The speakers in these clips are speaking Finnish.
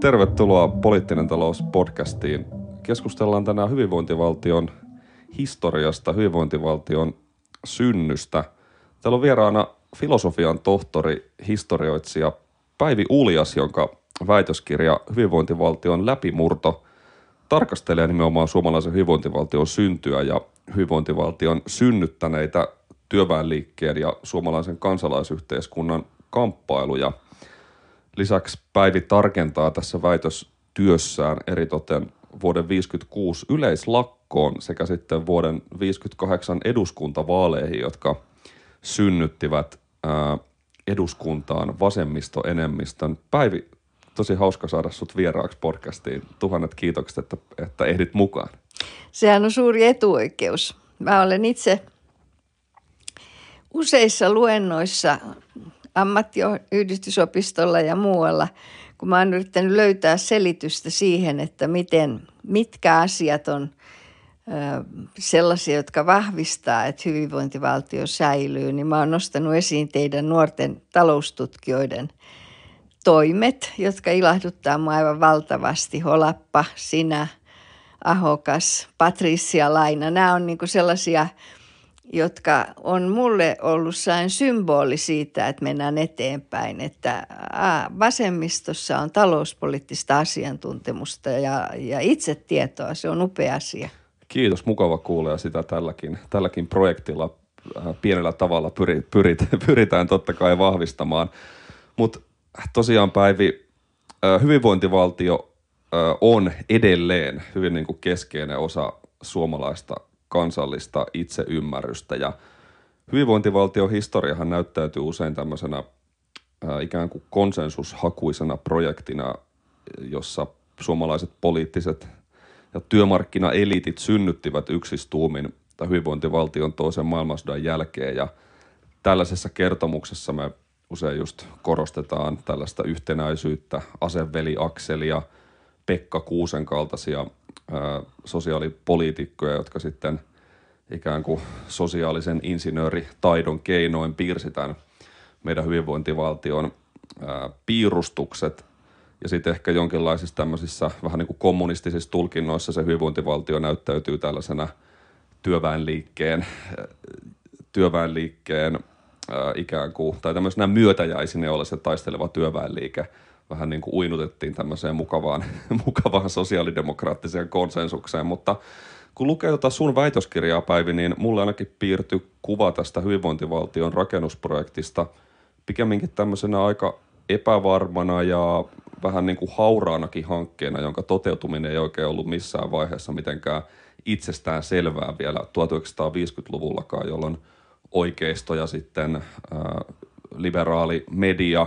Tervetuloa Poliittinen talous podcastiin. Keskustellaan tänään hyvinvointivaltion historiasta, hyvinvointivaltion synnystä. Täällä on vieraana filosofian tohtori, historioitsija Päivi Uljas, jonka väitöskirja Hyvinvointivaltion läpimurto tarkastelee nimenomaan suomalaisen hyvinvointivaltion syntyä ja hyvinvointivaltion synnyttäneitä työväenliikkeen ja suomalaisen kansalaisyhteiskunnan kamppailuja. Lisäksi Päivi tarkentaa tässä väitöstyössään eritoten vuoden 56 yleislakkoon sekä sitten vuoden 58 eduskuntavaaleihin, jotka synnyttivät ää, eduskuntaan vasemmistoenemmistön. Päivi, tosi hauska saada sut vieraaksi podcastiin. Tuhannet kiitokset, että, että ehdit mukaan. Sehän on suuri etuoikeus. Mä olen itse useissa luennoissa ammattiyhdistysopistolla ja muualla, kun mä oon yrittänyt löytää selitystä siihen, että miten, mitkä asiat on sellaisia, jotka vahvistaa, että hyvinvointivaltio säilyy, niin mä oon nostanut esiin teidän nuorten taloustutkijoiden toimet, jotka ilahduttaa mua aivan valtavasti. Holappa, sinä, Ahokas, Patricia Laina. Nämä on niin sellaisia jotka on mulle ollut sain symboli siitä, että mennään eteenpäin, että vasemmistossa on talouspoliittista asiantuntemusta ja, ja itsetietoa, se on upea asia. Kiitos, mukava kuulla sitä tälläkin, tälläkin projektilla äh, pienellä tavalla pyrit, pyrit, pyritään totta kai vahvistamaan. Mutta tosiaan Päivi, äh, hyvinvointivaltio äh, on edelleen hyvin niin kuin keskeinen osa suomalaista kansallista itseymmärrystä. Ja hyvinvointivaltion historiahan näyttäytyy usein tämmöisenä ää, ikään kuin konsensushakuisena projektina, jossa suomalaiset poliittiset ja työmarkkinaeliitit synnyttivät yksistuumin hyvinvointivaltion toisen maailmansodan jälkeen. Ja tällaisessa kertomuksessa me usein just korostetaan tällaista yhtenäisyyttä, aseveliakselia, Pekka Kuusen kaltaisia sosiaalipoliitikkoja, jotka sitten ikään kuin sosiaalisen insinööritaidon keinoin piirsitään meidän hyvinvointivaltion ää, piirustukset. Ja sitten ehkä jonkinlaisissa tämmöisissä vähän niin kuin kommunistisissa tulkinnoissa se hyvinvointivaltio näyttäytyy tällaisena työväenliikkeen, työväenliikkeen ää, ikään kuin, tai tämmöisenä myötäjäisinä, joilla se taisteleva työväenliike – vähän niin kuin uinutettiin tämmöiseen mukavaan, mukavaan sosiaalidemokraattiseen konsensukseen, mutta kun lukee tota sun väitöskirjaa, Päivi, niin mulle ainakin piirtyi kuva tästä hyvinvointivaltion rakennusprojektista pikemminkin tämmöisenä aika epävarmana ja vähän niin kuin hauraanakin hankkeena, jonka toteutuminen ei oikein ollut missään vaiheessa mitenkään itsestään selvää vielä 1950-luvullakaan, jolloin oikeisto ja sitten äh, liberaali media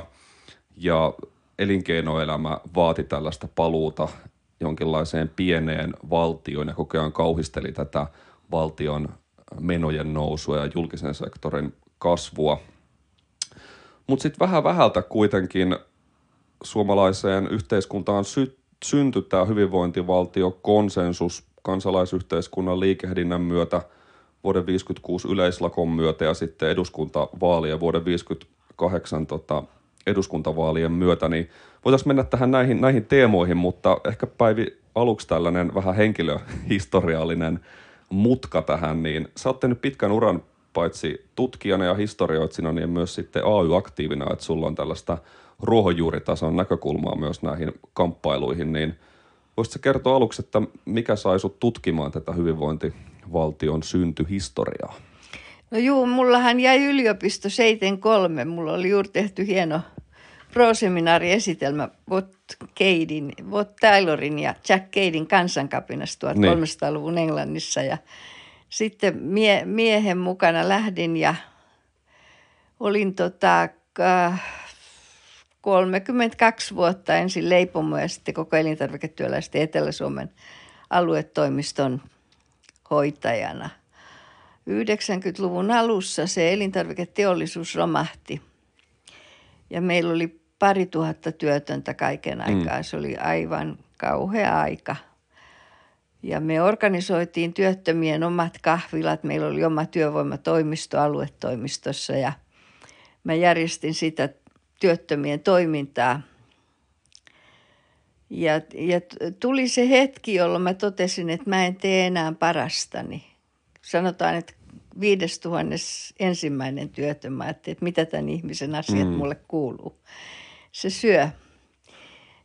ja elinkeinoelämä vaati tällaista paluuta jonkinlaiseen pieneen valtioon ja koko ajan kauhisteli tätä valtion menojen nousua ja julkisen sektorin kasvua. Mutta sitten vähän vähältä kuitenkin suomalaiseen yhteiskuntaan sy- syntyi tämä hyvinvointivaltio konsensus kansalaisyhteiskunnan liikehdinnän myötä vuoden 56 yleislakon myötä ja sitten eduskuntavaalien vuoden 58 tota, eduskuntavaalien myötä, niin voitaisiin mennä tähän näihin, näihin teemoihin, mutta ehkä Päivi aluksi tällainen vähän henkilöhistoriallinen mutka tähän, niin sä oot tehnyt pitkän uran paitsi tutkijana ja historioitsina, niin myös sitten AY-aktiivina, että sulla on tällaista ruohonjuuritason näkökulmaa myös näihin kamppailuihin, niin voisitko kertoa aluksi, että mikä sai sut tutkimaan tätä hyvinvointivaltion syntyhistoriaa? No juu, mullahan jäi yliopisto 73. Mulla oli juuri tehty hieno pro-seminaariesitelmä Watt Cadein, Watt Taylorin ja Jack Cadein kansankapinasta 1300-luvun niin. Englannissa. Ja sitten mie- miehen mukana lähdin ja olin tota, 32 vuotta ensin leipomo ja sitten koko elintarviketyöläisten Etelä-Suomen aluetoimiston hoitajana – 90-luvun alussa se elintarviketeollisuus romahti. Ja meillä oli pari tuhatta työtöntä kaiken mm. aikaa. Mm. Se oli aivan kauhea aika. Ja me organisoitiin työttömien omat kahvilat. Meillä oli oma työvoimatoimisto aluetoimistossa ja mä järjestin sitä työttömien toimintaa. Ja, ja tuli se hetki, jolloin mä totesin, että mä en tee enää parastani. Sanotaan, että viidestuhannes ensimmäinen työtön. Mä että mitä tämän ihmisen asiat mm. mulle kuuluu. Se syö.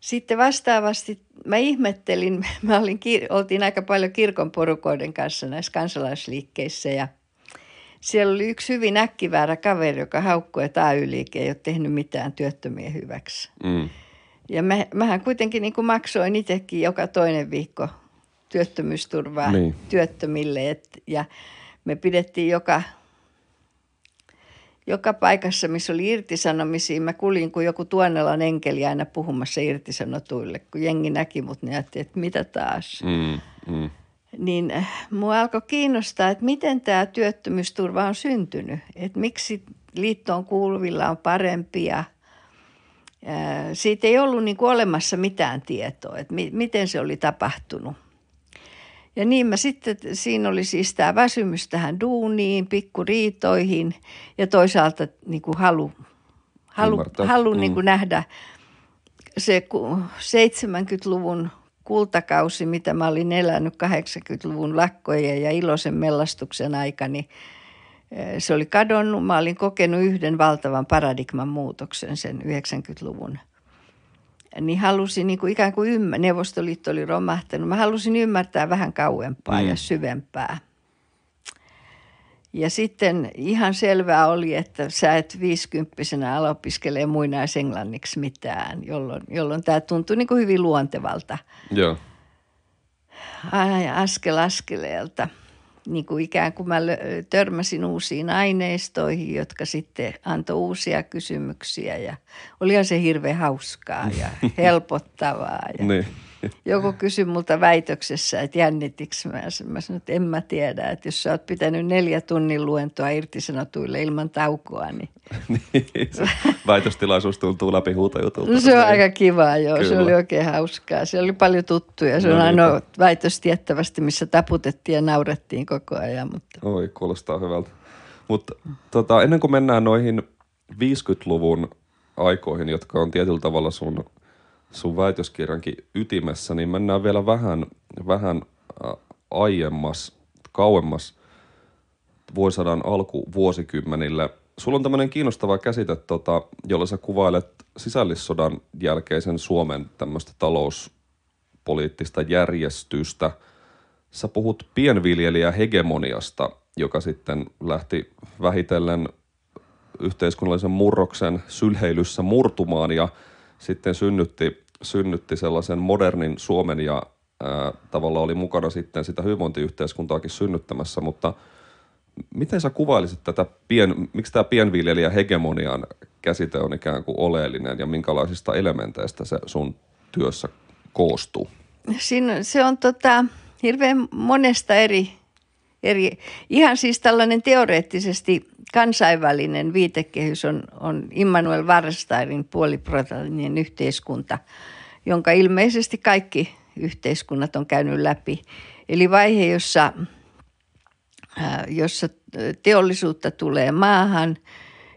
Sitten vastaavasti mä ihmettelin, mä olin, oltiin aika paljon kirkon porukoiden kanssa näissä kansalaisliikkeissä ja siellä oli yksi hyvin äkkiväärä kaveri, joka haukkui, että AY-liike ei ole tehnyt mitään työttömien hyväksi. Mm. Ja mä, mähän kuitenkin niin kuin maksoin itsekin joka toinen viikko työttömyysturvaa niin. työttömille. Et, ja me pidettiin joka, joka paikassa, missä oli irtisanomisia. Mä kuulin, kun joku Tuonelan enkeli aina puhumassa irtisanotuille. Kun jengi näki mut, niin ajattelin, että mitä taas. Mm, mm. Niin äh, mua alkoi kiinnostaa, että miten tämä työttömyysturva on syntynyt. Että miksi liittoon kuuluvilla on parempia – siitä ei ollut niin kuin olemassa mitään tietoa, että mi- miten se oli tapahtunut. Ja niin mä sitten, siinä oli siis tämä väsymys tähän duuniin, pikkuriitoihin ja toisaalta niin kuin halu, halu, halu mm. niin kuin nähdä se 70-luvun kultakausi, mitä mä olin elänyt 80-luvun lakkojen ja iloisen mellastuksen aikana, niin se oli kadonnut. Mä olin kokenut yhden valtavan paradigman muutoksen sen 90-luvun. Niin halusin niin kuin ikään kuin ymmärtää, Neuvostoliitto oli romahtanut. Mä halusin ymmärtää vähän kauempaa mm. ja syvempää. Ja sitten ihan selvää oli, että sä et viisikymppisenä ala opiskelee muinaisenglanniksi mitään, jolloin, jolloin tämä tuntui niin kuin hyvin luontevalta. Joo. Askel askeleelta niin kuin ikään kuin mä törmäsin uusiin aineistoihin, jotka sitten antoi uusia kysymyksiä ja olihan se hirveän hauskaa ja helpottavaa. Ja niin. Joku kysyi multa väitöksessä, että jännitikö mä. Mä sanoin, että en mä tiedä, että jos sä oot pitänyt neljä tunnin luentoa irtisanotuille ilman taukoa, niin... niin väitöstilaisuus tuntuu läpi huutojutulta. No, se on aika kiva, joo. Kyllä. Se oli oikein hauskaa. Se oli paljon tuttuja. Se no, on ainoa väitös tiettävästi, missä taputettiin ja naurettiin koko ajan. Mutta... Oi, kuulostaa hyvältä. Mutta tota, ennen kuin mennään noihin 50-luvun aikoihin, jotka on tietyllä tavalla sun sun väitöskirjankin ytimessä, niin mennään vielä vähän, vähän aiemmas, kauemmas vuosisadan alkuvuosikymmenille. Sulla on tämmöinen kiinnostava käsite, tota, jolla sä kuvailet sisällissodan jälkeisen Suomen tämmöistä talouspoliittista järjestystä. Sä puhut pienviljelijä hegemoniasta, joka sitten lähti vähitellen yhteiskunnallisen murroksen sylheilyssä murtumaan ja – sitten synnytti, synnytti sellaisen modernin Suomen ja ää, tavallaan oli mukana sitten sitä hyvinvointiyhteiskuntaakin synnyttämässä, mutta miten sä kuvailisit tätä, pien, miksi tämä pienviljelijä hegemonian käsite on ikään kuin oleellinen ja minkälaisista elementeistä se sun työssä koostuu? Siinä, se on tota, hirveän monesta eri, eri, ihan siis tällainen teoreettisesti kansainvälinen viitekehys on, on Immanuel Warsteirin puoliproteiininen yhteiskunta, jonka ilmeisesti kaikki yhteiskunnat on käynyt läpi. Eli vaihe, jossa, jossa teollisuutta tulee maahan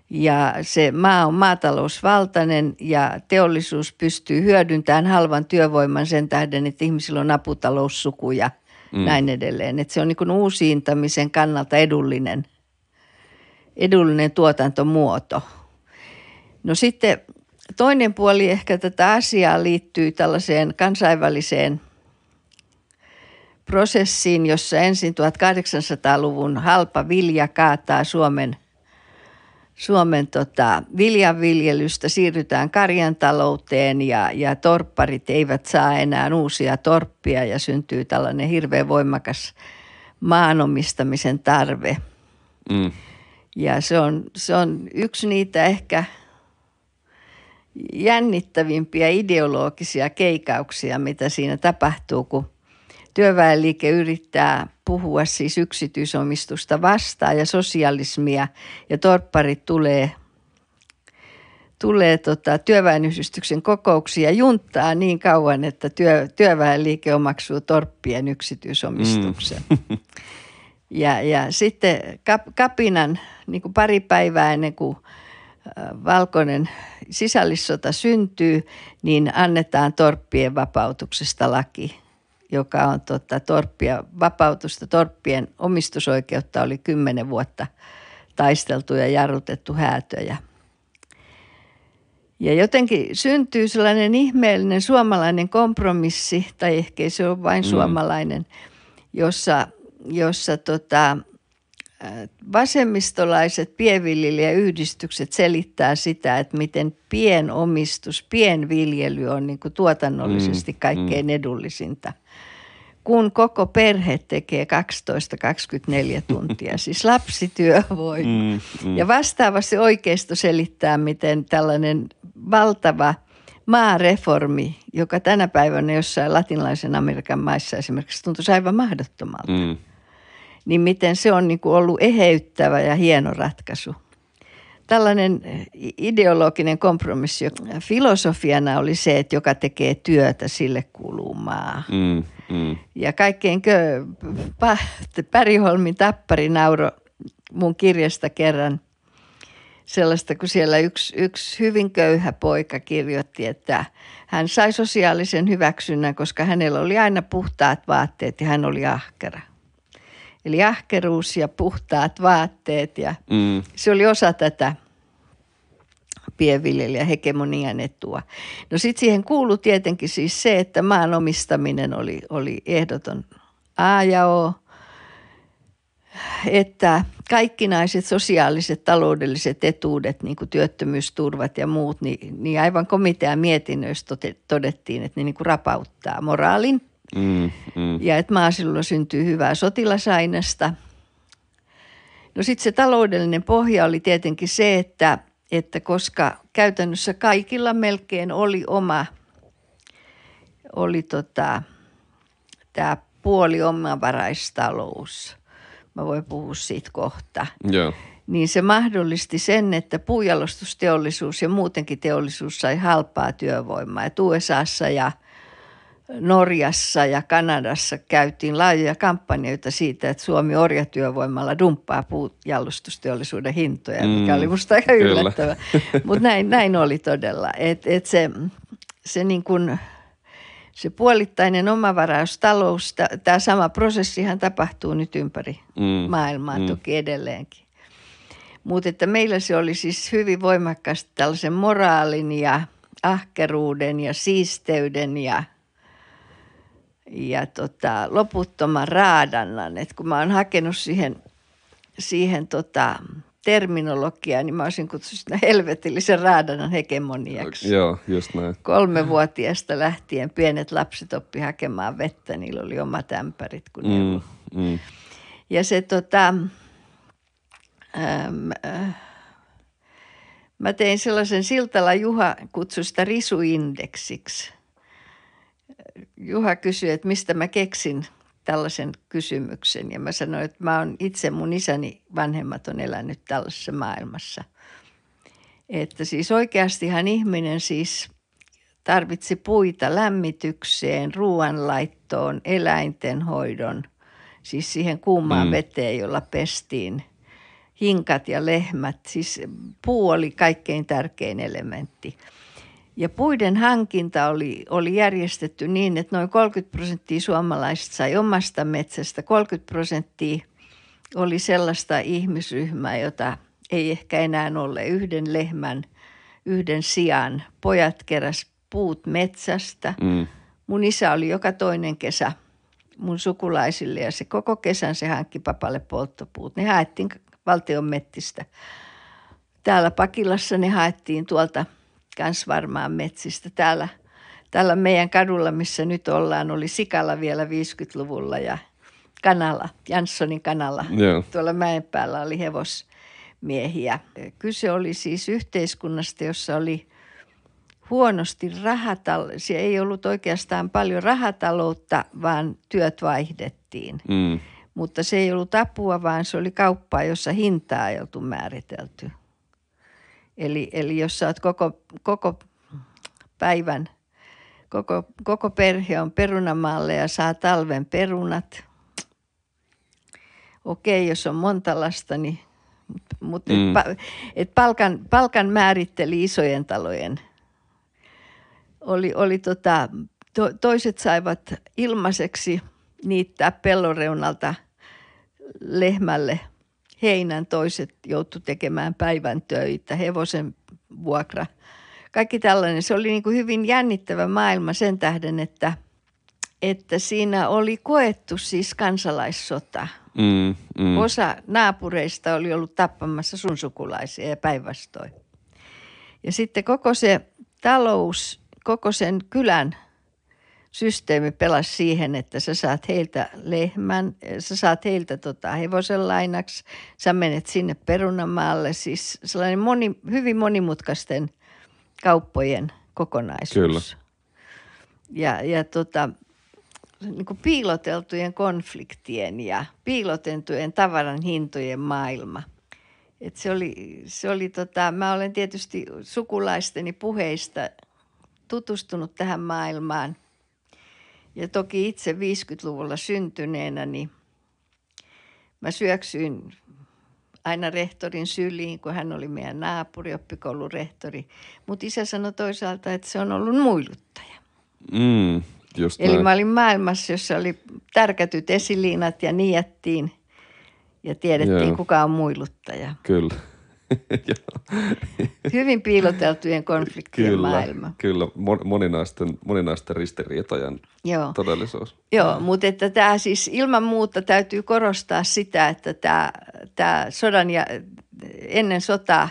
ja se maa on maatalousvaltainen ja teollisuus pystyy hyödyntämään halvan työvoiman sen tähden, että ihmisillä on aputaloussuku ja mm. näin edelleen. Että se on niin uusiintamisen kannalta edullinen – edullinen tuotantomuoto. No sitten toinen puoli ehkä tätä asiaa liittyy tällaiseen kansainväliseen prosessiin, jossa ensin 1800-luvun halpa vilja kaataa Suomen, Suomen tota, viljanviljelystä, siirrytään karjantalouteen ja, ja torpparit eivät saa enää uusia torppia ja syntyy tällainen hirveän voimakas maanomistamisen tarve. Mm. Ja se on, se on yksi niitä ehkä jännittävimpiä ideologisia keikauksia, mitä siinä tapahtuu, kun työväenliike yrittää puhua siis yksityisomistusta vastaan ja sosialismia ja torpparit tulee tulee tota, työväenyhdistyksen kokouksia junttaa niin kauan, että työ, työväenliike omaksuu torppien yksityisomistuksen. Mm. Ja, ja sitten kap, kapinan niin kuin pari päivää ennen kuin valkoinen sisällissota syntyy, niin annetaan torppien vapautuksesta laki, joka on tota, torppia, vapautusta. Torppien omistusoikeutta oli kymmenen vuotta taisteltu ja jarrutettu häätöjä. Ja jotenkin syntyy sellainen ihmeellinen suomalainen kompromissi, tai ehkä se ole vain mm. suomalainen, jossa, jossa tota, vasemmistolaiset pienviljelijäyhdistykset selittää sitä, että miten pienomistus, pienviljely on niin kuin tuotannollisesti mm, kaikkein mm. edullisinta. Kun koko perhe tekee 12-24 tuntia, siis lapsityövoima. Mm, mm. Ja vastaavasti oikeisto selittää, miten tällainen valtava maareformi, joka tänä päivänä jossain latinalaisen Amerikan maissa esimerkiksi tuntuu aivan mahdottomalta. Mm niin miten se on niin kuin ollut eheyttävä ja hieno ratkaisu. Tällainen ideologinen kompromissi filosofiana oli se, että joka tekee työtä, sille kuuluu maa. Mm, mm. Ja kaikkein kö, Päriholmin tappari nauro mun kirjasta kerran sellaista, kun siellä yksi, yksi hyvin köyhä poika kirjoitti, että hän sai sosiaalisen hyväksynnän, koska hänellä oli aina puhtaat vaatteet ja hän oli ahkera. Eli ahkeruus ja puhtaat vaatteet ja mm. se oli osa tätä pienviljelijä hegemonian etua. No sitten siihen kuului tietenkin siis se, että maan omistaminen oli, oli ehdoton A ja O, että kaikkinaiset sosiaaliset taloudelliset etuudet, niin kuin työttömyysturvat ja muut, niin, niin aivan komitean mietinnöistä todettiin, että ne niin kuin rapauttaa moraalin Mm, mm. Ja että maaseudulla syntyy hyvää sotilasainesta. No sitten se taloudellinen pohja oli tietenkin se, että, että koska käytännössä kaikilla melkein oli oma, oli tota, tämä puoli omavaraistalous. Mä voin puhua siitä kohta. Yeah. Niin se mahdollisti sen, että puujalostusteollisuus ja muutenkin teollisuus sai halpaa työvoimaa. Et USAssa ja – Norjassa ja Kanadassa käytiin laajoja kampanjoita siitä, että Suomi orjatyövoimalla dumppaa puujalostusteollisuuden hintoja, mikä oli mm, musta aika yllättävä. Mutta näin, näin oli todella. Et, et se, se, niin kun, se puolittainen omavaraustalous, tämä sama prosessihan tapahtuu nyt ympäri mm. maailmaa mm. toki edelleenkin. Mutta että meillä se oli siis hyvin voimakkaasti tällaisen moraalin ja ahkeruuden ja siisteyden ja – ja tota, loputtoman raadannan. Et kun mä oon hakenut siihen, siihen tota, terminologiaa, niin mä olisin kutsunut sitä helvetillisen raadannan hegemoniaksi. Joo, just näin. Kolmevuotiaasta lähtien pienet lapset oppi hakemaan vettä, niillä oli omat ämpärit kun mm, mm. Ja se tota, äm, äh, mä tein sellaisen Siltala Juha kutsusta risuindeksiksi – Juha kysyi, että mistä mä keksin tällaisen kysymyksen. Ja mä sanoin, että mä oon itse, mun isäni vanhemmat on elänyt tällaisessa maailmassa. Että siis oikeastihan ihminen siis tarvitsi puita lämmitykseen, ruoanlaittoon, eläinten hoidon, siis siihen kuumaan mm. veteen, jolla pestiin hinkat ja lehmät. Siis puu oli kaikkein tärkein elementti. Ja puiden hankinta oli, oli järjestetty niin, että noin 30 prosenttia suomalaisista sai omasta metsästä, 30 prosenttia oli sellaista ihmisryhmää, jota ei ehkä enää ole yhden lehmän, yhden sijan. Pojat keräs puut metsästä. Mm. Mun isä oli joka toinen kesä mun sukulaisille ja se koko kesän se hankki papalle polttopuut. Ne haettiin valtion mettistä. Täällä Pakilassa ne haettiin tuolta – kans varmaan metsistä. Täällä, täällä meidän kadulla, missä nyt ollaan, oli Sikala vielä 50-luvulla ja kanalla, Janssonin kanalla. Yeah. Tuolla mäen päällä oli hevosmiehiä. Kyse oli siis yhteiskunnasta, jossa oli huonosti rahataloutta. Ei ollut oikeastaan paljon rahataloutta, vaan työt vaihdettiin. Mm. Mutta se ei ollut apua, vaan se oli kauppaa, jossa hintaa ei oltu määritelty. Eli, eli jos sä oot koko, koko päivän, koko, koko perhe on perunamaalle ja saa talven perunat. Okei, jos on monta lasta, niin mutta mm. et, et palkan, palkan määritteli isojen talojen. Oli, oli tota, to, toiset saivat ilmaiseksi niittää pelloreunalta lehmälle heinän, toiset joutu tekemään päivän töitä, hevosen vuokra. Kaikki tällainen. Se oli niin kuin hyvin jännittävä maailma sen tähden, että, että siinä oli koettu siis kansalaissota. Mm, mm. Osa naapureista oli ollut tappamassa sun sukulaisia ja päinvastoin. Ja sitten koko se talous, koko sen kylän systeemi pelasi siihen, että sä saat heiltä lehmän, sä saat heiltä tota hevosen lainaksi, sä menet sinne perunamaalle, siis sellainen moni, hyvin monimutkaisten kauppojen kokonaisuus. Kyllä. Ja, ja tota, niin kuin piiloteltujen konfliktien ja piiloteltujen tavaran hintojen maailma. Et se oli, se oli tota, mä olen tietysti sukulaisteni puheista tutustunut tähän maailmaan. Ja toki itse 50-luvulla syntyneenä, niin mä syöksyin aina rehtorin syliin, kun hän oli meidän naapuri, oppikoulun rehtori. Mutta isä sanoi toisaalta, että se on ollut muiluttaja. Mm, Just Eli näin. mä olin maailmassa, jossa oli tärkätyt esiliinat ja niettiin ja tiedettiin, Joo. kuka on muiluttaja. Kyllä. Hyvin piiloteltujen konfliktien kyllä, maailma. Kyllä, moninaisten, moninaisten ristiriitojen Joo. todellisuus. Joo, mutta että tämä siis ilman muuta täytyy korostaa sitä, että tämä, tämä sodan ja ennen sotaa,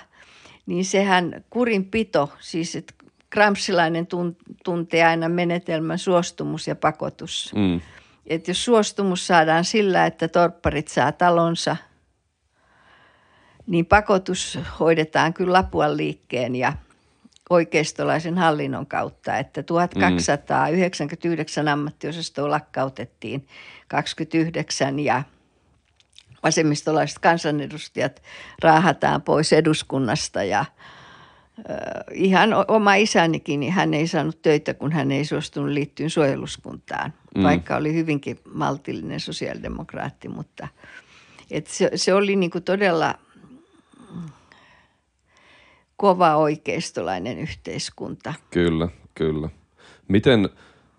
niin sehän kurinpito, siis että Gramscilainen tuntee aina menetelmän suostumus ja pakotus. Mm. Et jos suostumus saadaan sillä, että torpparit saa talonsa, niin pakotus hoidetaan kyllä Lapuan liikkeen ja oikeistolaisen hallinnon kautta, että 1299 mm. ammattiosastoa lakkautettiin 29 ja vasemmistolaiset kansanedustajat raahataan pois eduskunnasta ja – ihan oma isänikin, niin hän ei saanut töitä, kun hän ei suostunut liittyä suojeluskuntaan, mm. vaikka oli hyvinkin maltillinen sosiaalidemokraatti, mutta et se, se oli niinku todella kova oikeistolainen yhteiskunta. Kyllä, kyllä. Miten,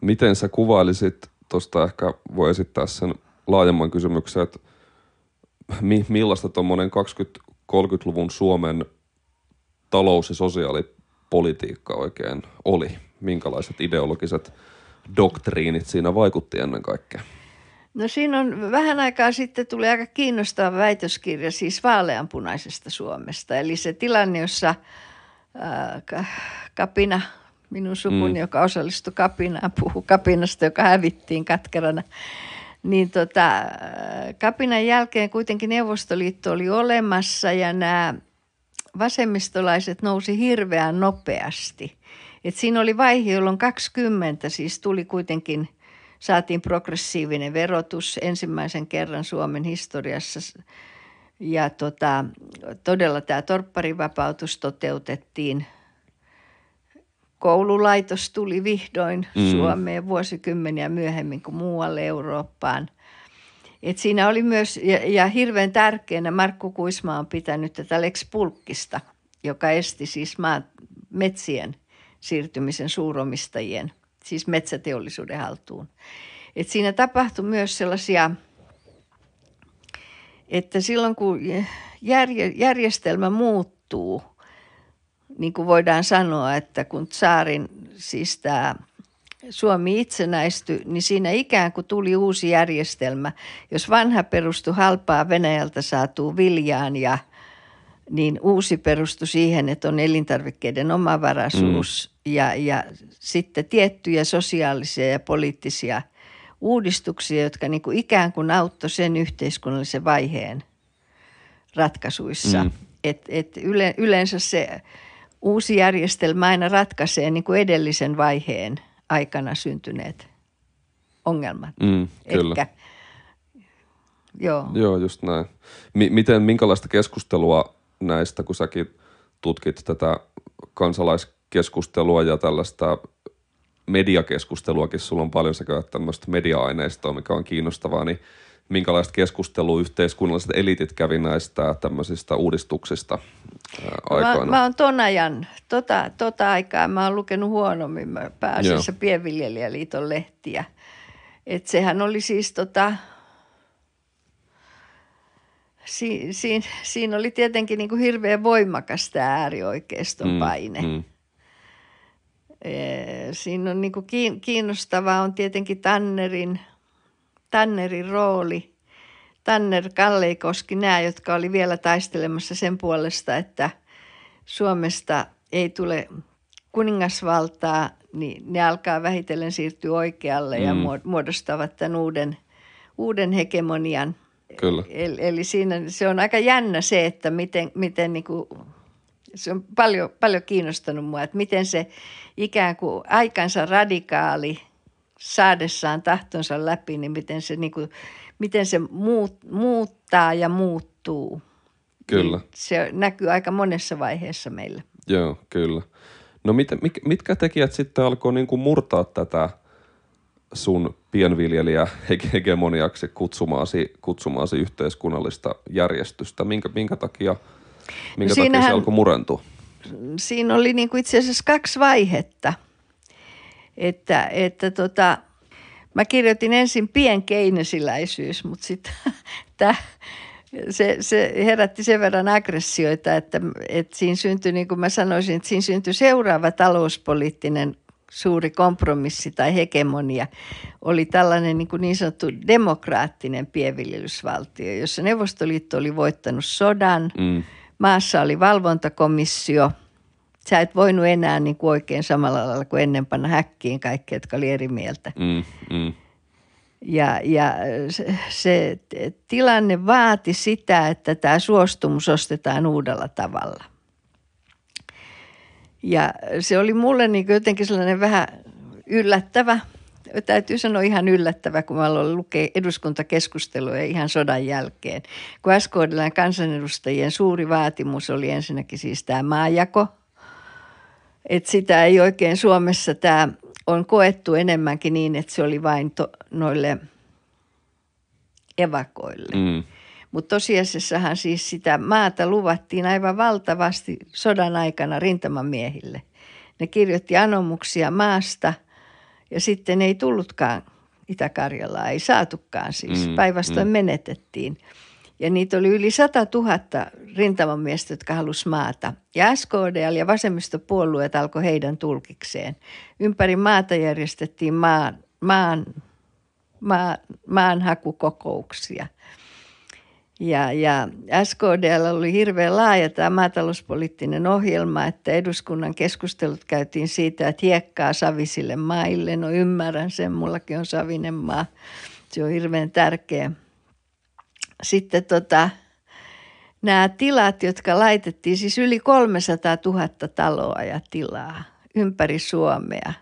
miten sä kuvailisit, tuosta ehkä voi esittää sen laajemman kysymyksen, että mi, millaista tuommoinen 20-30-luvun Suomen – talous- ja sosiaalipolitiikka oikein oli? Minkälaiset ideologiset doktriinit siinä vaikutti ennen kaikkea? No siinä on vähän aikaa sitten tuli aika kiinnostava väitöskirja siis vaaleanpunaisesta Suomesta. Eli se tilanne, jossa ää, kapina, minun sukuni, mm. joka osallistui kapinaan, puhuu kapinasta, joka hävittiin katkerana. Niin tota, kapinan jälkeen kuitenkin Neuvostoliitto oli olemassa ja nämä vasemmistolaiset nousi hirveän nopeasti. Et siinä oli vaihe, jolloin 20 siis tuli kuitenkin, saatiin progressiivinen verotus ensimmäisen kerran Suomen historiassa. Ja tota, todella tämä torpparivapautus toteutettiin. Koululaitos tuli vihdoin mm. Suomeen vuosikymmeniä myöhemmin kuin muualle Eurooppaan – et siinä oli myös, ja, ja hirveän tärkeänä Markku Kuisma on pitänyt tätä Lex Pulkkista, joka esti siis maa, metsien siirtymisen suuromistajien, siis metsäteollisuuden haltuun. Et siinä tapahtui myös sellaisia, että silloin kun järjestelmä muuttuu, niin kuin voidaan sanoa, että kun saarin, siis tämä Suomi itsenäistyi, niin siinä ikään kuin tuli uusi järjestelmä. Jos vanha perustui halpaa Venäjältä saatuun viljaan ja niin uusi perustui siihen, että on elintarvikkeiden omavaraisuus mm. ja, ja sitten tiettyjä sosiaalisia ja poliittisia uudistuksia, jotka niin kuin ikään kuin auttoi sen yhteiskunnallisen vaiheen ratkaisuissa. Mm. Et, et yle, yleensä se uusi järjestelmä aina ratkaisee niin kuin edellisen vaiheen – aikana syntyneet ongelmat. Mm, kyllä. Ehkä, joo. Joo, just näin. M- miten, minkälaista keskustelua näistä, kun säkin tutkit tätä kansalaiskeskustelua ja tällaista mediakeskusteluakin, sulla on paljon sekä tämmöistä media-aineistoa, mikä on kiinnostavaa, niin minkälaista keskustelua yhteiskunnalliset elitit kävi näistä tämmöisistä uudistuksista aikoina? Mä, mä oon ton ajan, tota, tota aikaa mä oon lukenut huonommin mä pääasiassa Pienviljelijäliiton lehtiä. Et sehän oli siis tota, si, si, siinä oli tietenkin niin kuin hirveän voimakas tämä äärioikeiston mm, paine. Mm. Siinä on niin kuin kiinnostavaa on tietenkin Tannerin, Tannerin rooli. Tanner, Kalleikoski, nämä, jotka oli vielä taistelemassa sen puolesta, että Suomesta ei tule kuningasvaltaa, niin ne alkaa vähitellen siirtyä oikealle mm. ja muodostavat tämän uuden, uuden hegemonian – Kyllä. Eli, eli siinä se on aika jännä se, että miten, miten niin kuin, se on paljon, paljon kiinnostanut mua, että miten se ikään kuin aikansa radikaali saadessaan tahtonsa läpi, niin miten se, niin kuin, miten se muut, muuttaa ja muuttuu. Kyllä. Niin se näkyy aika monessa vaiheessa meillä. Joo, kyllä. No mit, mitkä tekijät sitten alkoi niin kuin murtaa tätä sun pienviljelijä hegemoniaksi kutsumaasi, kutsumaasi yhteiskunnallista järjestystä? Minkä, minkä takia, minkä no takia se alkoi murentua? Siinä oli niin kuin itse asiassa kaksi vaihetta. Että, että tota, mä kirjoitin ensin pienkeinesiläisyys, mutta sitten se, se herätti sen verran aggressioita, että, että siinä syntyi, niin kuin mä sanoisin, että siinä syntyi seuraava talouspoliittinen suuri kompromissi tai hegemonia oli tällainen niin, kuin niin sanottu demokraattinen pienviljelysvaltio, jossa Neuvostoliitto oli voittanut sodan, mm. maassa oli valvontakomissio. Sä et voinut enää niin kuin oikein samalla lailla kuin ennen panna häkkiin kaikki, jotka oli eri mieltä. Mm, mm. Ja, ja se, se tilanne vaati sitä, että tämä suostumus ostetaan uudella tavalla – ja se oli mulle niin jotenkin sellainen vähän yllättävä, täytyy sanoa ihan yllättävä, kun mä aloin lukea eduskuntakeskusteluja ihan sodan jälkeen. Kun SKDLn kansanedustajien suuri vaatimus oli ensinnäkin siis tämä maajako, että sitä ei oikein Suomessa tämä on koettu enemmänkin niin, että se oli vain to, noille evakoille. Mm. Mutta tosiasiassahan siis sitä maata luvattiin aivan valtavasti sodan aikana rintamamiehille. Ne kirjoitti anomuksia maasta ja sitten ei tullutkaan Itä-Karjalaa, ei saatukaan siis. Mm, Päinvastoin mm. menetettiin. Ja niitä oli yli 100 000 rintamamiestä, jotka halusi maata. Ja SKDL ja vasemmistopuolueet alkoi heidän tulkikseen. Ympäri maata järjestettiin maan, maan, maan, maanhakukokouksia – ja, ja SKDL oli hirveän laaja tämä maatalouspoliittinen ohjelma, että eduskunnan keskustelut käytiin siitä, että hiekkaa savisille maille. No ymmärrän sen, mullakin on savinen maa. Se on hirveän tärkeä. Sitten tota, nämä tilat, jotka laitettiin, siis yli 300 000 taloa ja tilaa ympäri Suomea.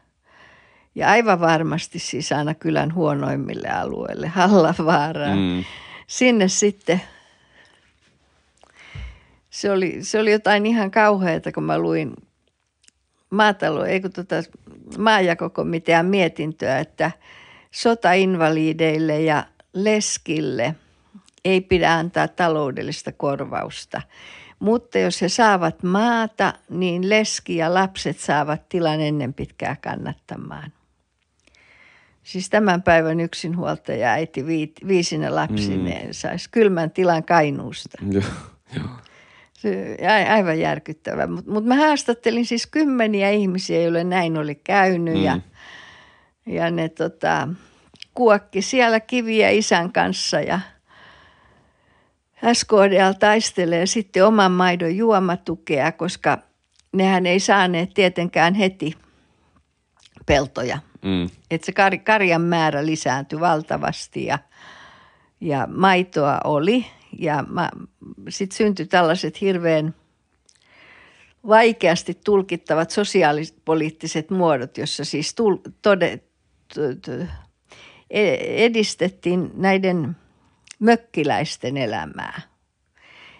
Ja aivan varmasti siis aina kylän huonoimmille alueille, Hallavaaraan. Mm sinne sitten. Se oli, se oli jotain ihan kauheata, kun mä luin maatalo, ei kun tota, maajakokomitean mietintöä, että sotainvalideille ja leskille ei pidä antaa taloudellista korvausta. Mutta jos he saavat maata, niin leski ja lapset saavat tilan ennen pitkää kannattamaan. Siis tämän päivän yksinhuoltaja äiti viisine lapsineen mm. saisi kylmän tilan Kainuusta. Joo, jo. Se, aivan järkyttävä. Mutta mut mä haastattelin siis kymmeniä ihmisiä, joille näin oli käynyt. Mm. Ja, ja ne tota, kuokki siellä kiviä isän kanssa ja SKDL taistelee sitten oman maidon juomatukea, koska nehän ei saaneet tietenkään heti peltoja. Mm. Että se kar, karjan määrä lisääntyi valtavasti ja, ja maitoa oli. Ja sitten syntyi tällaiset hirveän vaikeasti tulkittavat sosiaalipoliittiset muodot, jossa siis tul, tode, e, edistettiin näiden mökkiläisten elämää.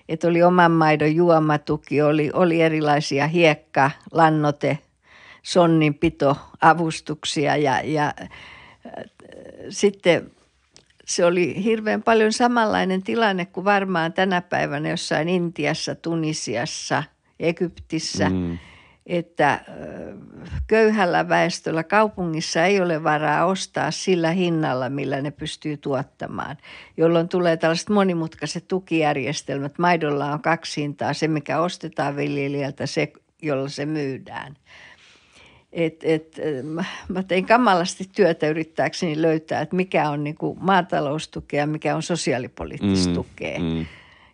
Että oli oman maidon juomatuki, oli, oli erilaisia hiekka, lannote, sonninpitoavustuksia ja, ja äh, sitten se oli hirveän paljon samanlainen tilanne kuin varmaan tänä päivänä jossain Intiassa, Tunisiassa, Egyptissä, mm. että köyhällä väestöllä kaupungissa ei ole varaa ostaa sillä hinnalla, millä ne pystyy tuottamaan, jolloin tulee tällaiset monimutkaiset tukijärjestelmät. Maidolla on kaksi hintaa, se mikä ostetaan viljelijältä, se jolla se myydään. Et, et, mä tein kamalasti työtä yrittääkseni löytää, että mikä on niin kuin maataloustukea ja mikä on sosiaalipoliittista mm, tukea. Mm.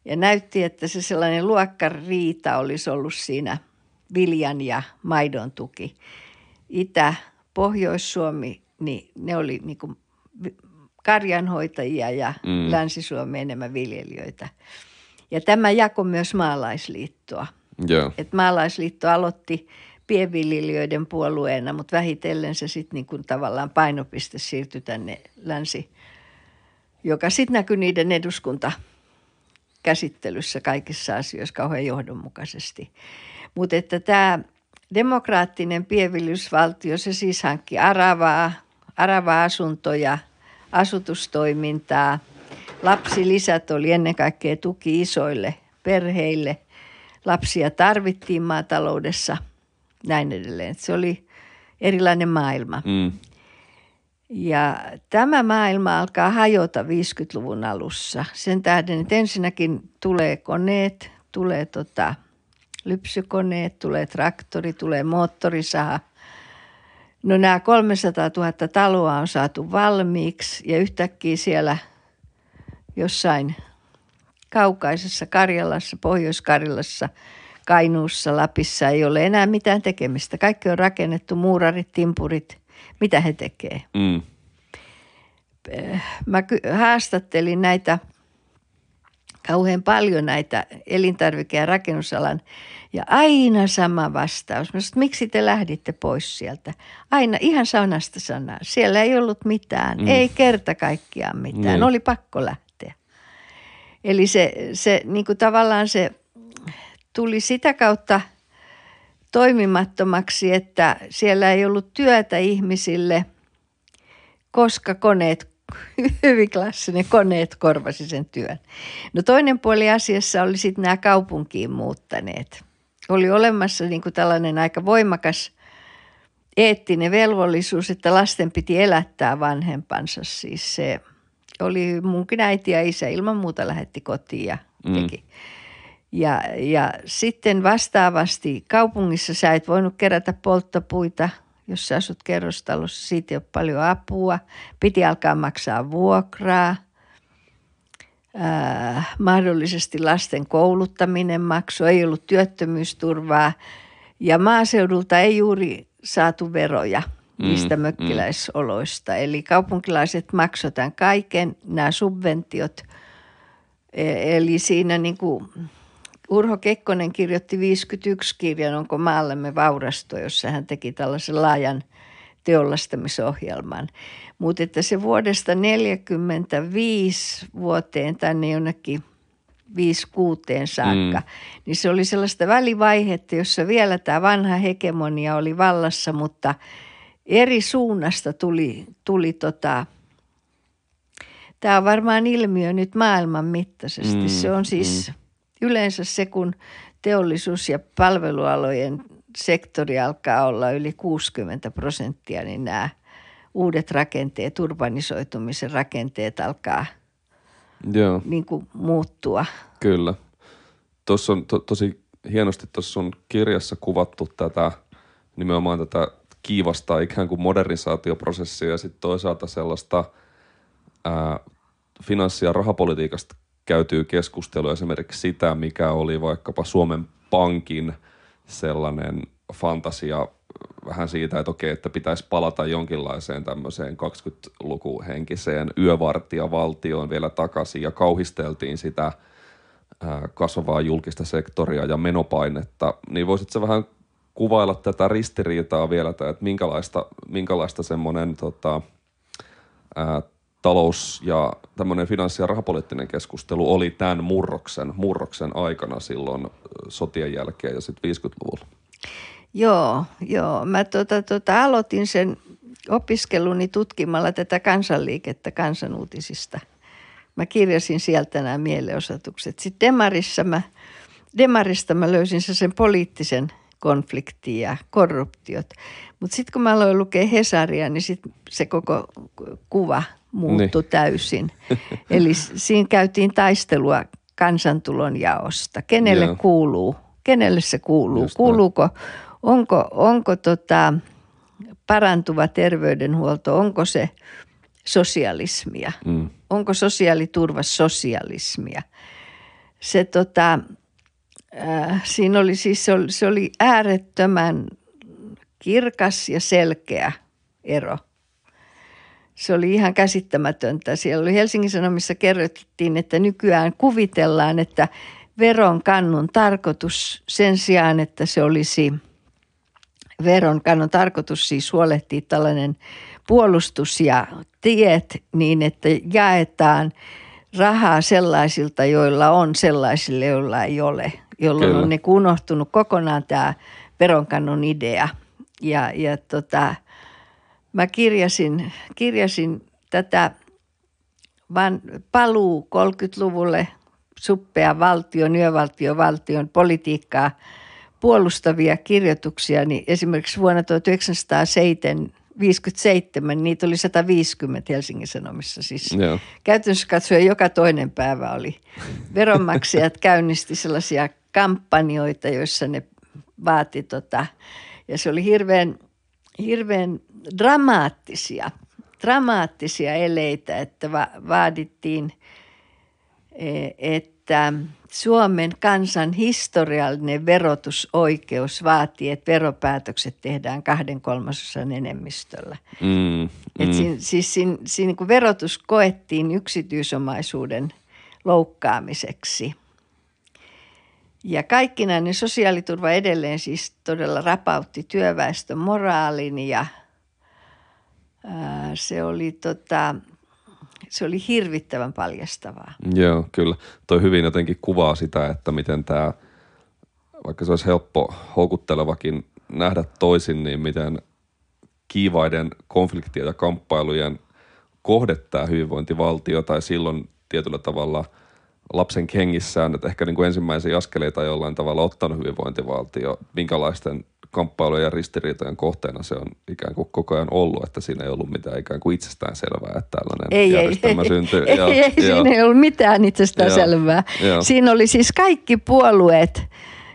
Ja näytti, että se sellainen luokkariita olisi ollut siinä viljan ja maidon tuki. Itä, Pohjois-Suomi, niin ne oli niin kuin karjanhoitajia ja mm. Länsi-Suomi enemmän viljelijöitä. Ja tämä jako myös maalaisliittoa. Yeah. Et maalaisliitto aloitti – pienviljelijöiden puolueena, mutta vähitellen se sitten niin kuin tavallaan painopiste siirtyi tänne länsi, joka sitten näkyi niiden eduskunta käsittelyssä kaikissa asioissa kauhean johdonmukaisesti. Mutta että tämä demokraattinen pienviljelysvaltio, se siis hankki aravaa, arava-asuntoja, asutustoimintaa. Lapsilisät oli ennen kaikkea tuki isoille perheille. Lapsia tarvittiin maataloudessa – näin edelleen. Se oli erilainen maailma. Mm. Ja tämä maailma alkaa hajota 50-luvun alussa. Sen tähden, että ensinnäkin tulee koneet, tulee tota, lypsykoneet, tulee traktori, tulee moottorisaha. No nämä 300 000 taloa on saatu valmiiksi ja yhtäkkiä siellä jossain kaukaisessa Karjalassa, Pohjois-Karjalassa – Kainuussa, Lapissa ei ole enää mitään tekemistä. Kaikki on rakennettu, muurarit, timpurit, mitä he tekee. Mm. Mä haastattelin näitä kauhean paljon näitä elintarvike- ja rakennusalan ja aina sama vastaus. Mä sanoin, miksi te lähditte pois sieltä? Aina ihan sanasta sanaa. Siellä ei ollut mitään, mm. ei kerta kaikkiaan mitään. Mm. Oli pakko lähteä. Eli se, se niin kuin tavallaan se tuli sitä kautta toimimattomaksi, että siellä ei ollut työtä ihmisille, koska koneet, hyvin klassinen, koneet korvasi sen työn. No toinen puoli asiassa oli sitten nämä kaupunkiin muuttaneet. Oli olemassa niin kuin tällainen aika voimakas eettinen velvollisuus, että lasten piti elättää vanhempansa. Siis se oli munkin äiti ja isä ilman muuta lähetti kotiin ja mm. teki. Mm ja, ja sitten vastaavasti kaupungissa sä et voinut kerätä polttopuita, jos sä asut kerrostalossa, siitä ei ole paljon apua. Piti alkaa maksaa vuokraa. Äh, mahdollisesti lasten kouluttaminen maksoi, ei ollut työttömyysturvaa ja maaseudulta ei juuri saatu veroja mm, niistä mm, mökkiläisoloista. Mm. Eli kaupunkilaiset maksoivat kaiken, nämä subventiot. E, eli siinä niin kuin Urho Kekkonen kirjoitti 51 kirjan Onko maallemme vaurasto, jossa hän teki tällaisen laajan teollistamisohjelman. Mutta että se vuodesta 1945 vuoteen tänne jonnekin 5 kuuteen saakka, mm. niin se oli sellaista välivaihetta, jossa vielä tämä vanha hegemonia oli vallassa, mutta eri suunnasta tuli, tuli tota, tämä on varmaan ilmiö nyt maailman mittaisesti. Mm, se on siis... Mm yleensä se, kun teollisuus- ja palvelualojen sektori alkaa olla yli 60 prosenttia, niin nämä uudet rakenteet, urbanisoitumisen rakenteet alkaa Joo. Niin kuin muuttua. Kyllä. Tuossa on to, tosi hienosti tuossa sun kirjassa kuvattu tätä nimenomaan tätä kiivasta ikään kuin modernisaatioprosessia ja sitten toisaalta sellaista ää, finanssi- ja rahapolitiikasta käytyy keskustelua esimerkiksi sitä, mikä oli vaikkapa Suomen Pankin sellainen fantasia vähän siitä, että okei, että pitäisi palata jonkinlaiseen tämmöiseen 20-lukuhenkiseen yövartijavaltioon vielä takaisin. Ja kauhisteltiin sitä kasvavaa julkista sektoria ja menopainetta, niin voisitko vähän kuvailla tätä ristiriitaa vielä, että minkälaista, minkälaista semmoinen tota, talous- ja tämmöinen finanssi- ja rahapoliittinen keskustelu oli tämän murroksen, murroksen aikana silloin sotien jälkeen ja sitten 50-luvulla? Joo, joo. Mä tota, tota, aloitin sen opiskeluni tutkimalla tätä kansanliikettä kansanuutisista. Mä kirjasin sieltä nämä mielenosoitukset. Sitten Demarissa mä, Demarista mä löysin sen poliittisen konflikti ja korruptiot. Mutta sitten kun mä aloin lukea Hesaria, niin sit se koko kuva muuttui niin. täysin. Eli siinä käytiin taistelua kansantulon jaosta. Kenelle Joo. kuuluu? Kenelle se kuuluu? Just Kuuluuko, onko, onko tota, parantuva terveydenhuolto, onko se sosialismia? Mm. Onko sosiaaliturva sosialismia? Se tota, äh, siinä oli siis, se oli, se oli äärettömän kirkas ja selkeä ero. Se oli ihan käsittämätöntä. Siellä oli Helsingin Sanomissa kerrottiin, että nykyään kuvitellaan, että veron kannun tarkoitus sen sijaan, että se olisi veron kannon tarkoitus siis huolehtia tällainen puolustus ja tiet niin, että jaetaan rahaa sellaisilta, joilla on, sellaisille, joilla ei ole, jolloin Kyllä. on ne unohtunut kokonaan tämä veronkannon idea. Ja, ja tota, mä kirjasin, kirjasin tätä van, paluu 30-luvulle suppea valtion, yövaltion, valtion politiikkaa puolustavia kirjoituksia, niin esimerkiksi vuonna 1957 niitä oli 150 Helsingin Sanomissa. Siis Joo. käytännössä katsoen joka toinen päivä oli. Veronmaksajat käynnisti sellaisia kampanjoita, joissa ne vaati tota, ja se oli hirveän, hirveän dramaattisia, dramaattisia eleitä, että va- vaadittiin, e, että Suomen kansan historiallinen verotusoikeus vaatii, että veropäätökset tehdään kahden kolmasosan enemmistöllä. Mm, mm. Et siinä, siis siinä, siinä niin verotus koettiin yksityisomaisuuden loukkaamiseksi – ja kaikkinainen sosiaaliturva edelleen siis todella rapautti työväestön moraalin ja se oli tota, se oli hirvittävän paljastavaa. Joo, kyllä. Toi hyvin jotenkin kuvaa sitä, että miten tämä, vaikka se olisi helppo houkuttelevakin nähdä toisin, niin miten kiivaiden konfliktien ja kamppailujen kohdettaa hyvinvointivaltio tai silloin tietyllä tavalla – lapsen kengissään, että ehkä niin kuin ensimmäisiä askeleita jollain tavalla ottanut hyvinvointivaltio, minkälaisten kamppailujen ja ristiriitojen kohteena se on ikään kuin koko ajan ollut, että siinä ei ollut mitään ikään kuin itsestään selvää, että tällainen ei, järjestelmä ei, syntyy. Ei, ja, ei, ei ja, siinä ei ollut mitään itsestään ja, selvää. Ja. Siinä oli siis kaikki puolueet,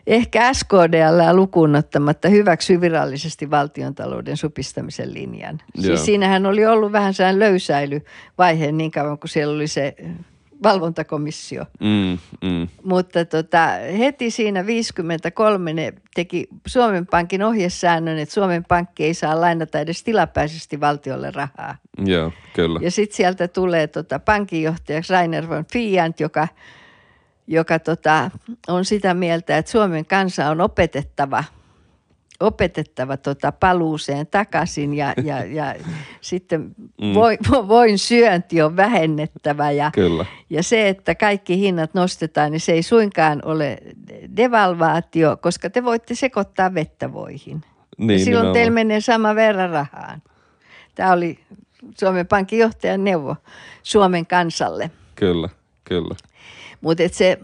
ehkä SKDL lukuun ottamatta hyväksy virallisesti valtiontalouden supistamisen linjan. Siis siinähän oli ollut vähän sellainen löysäilyvaihe niin kauan, kun siellä oli se valvontakomissio. Mm, mm. Mutta tota, heti siinä 53 ne teki Suomen Pankin ohjesäännön, että Suomen Pankki ei saa lainata edes tilapäisesti valtiolle rahaa. Joo, kyllä. Ja sitten sieltä tulee tota, pankinjohtajaksi Rainer von Fiant, joka, joka tota, on sitä mieltä, että Suomen kansa on opetettava – opetettava tota paluuseen takaisin ja, ja, ja sitten mm. voin syönti on vähennettävä. Ja, Kyllä. ja se, että kaikki hinnat nostetaan, niin se ei suinkaan ole devalvaatio, koska te voitte sekoittaa vettä voihin. Niin, ja silloin teillä menee sama verran rahaan. Tämä oli Suomen Pankin johtajan neuvo Suomen kansalle. Kyllä, kyllä. Mutta se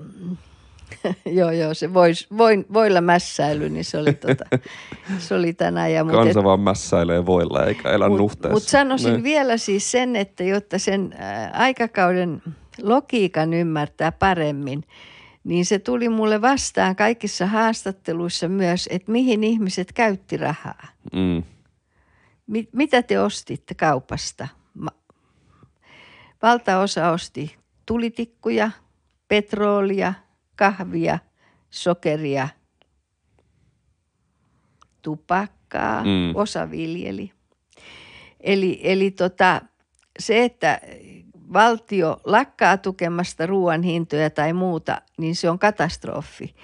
joo, joo, se vois, voin, voilla mässäily, niin se oli, tota, se oli tänään. Ja, Kansa et, vaan mässäilee voilla eikä elä mut, nuhteessa. Mutta sanoisin ne. Niin. vielä siis sen, että jotta sen aikakauden logiikan ymmärtää paremmin, niin se tuli mulle vastaan kaikissa haastatteluissa myös, että mihin ihmiset käytti rahaa. Mm. Mi- mitä te ostitte kaupasta? Ma- Valtaosa osti tulitikkuja, petrolia – kahvia, sokeria, tupakkaa, mm. osa viljeli. Eli, eli tota, se, että valtio lakkaa tukemasta ruoan hintoja tai muuta, niin se on katastrofi.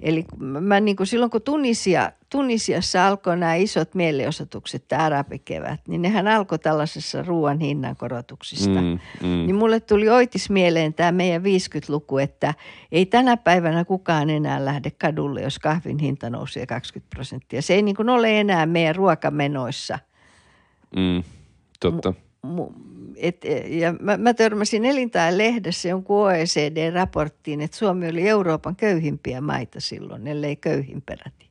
Eli mä niin kuin silloin kun Tunisia, Tunisiassa alkoi nämä isot mielenosoitukset, tämä arabikevät, niin nehän alkoi tällaisessa ruoan hinnan korotuksista. Mm, mm. Niin mulle tuli oitis mieleen tämä meidän 50-luku, että ei tänä päivänä kukaan enää lähde kadulle, jos kahvin hinta nousee 20 prosenttia. Se ei niin kuin ole enää meidän ruokamenoissa Mm, totta. Mu- et, ja mä, mä törmäsin Elintajan lehdessä jonkun OECD-raporttiin, että Suomi oli Euroopan köyhimpiä maita silloin, ellei köyhin peräti.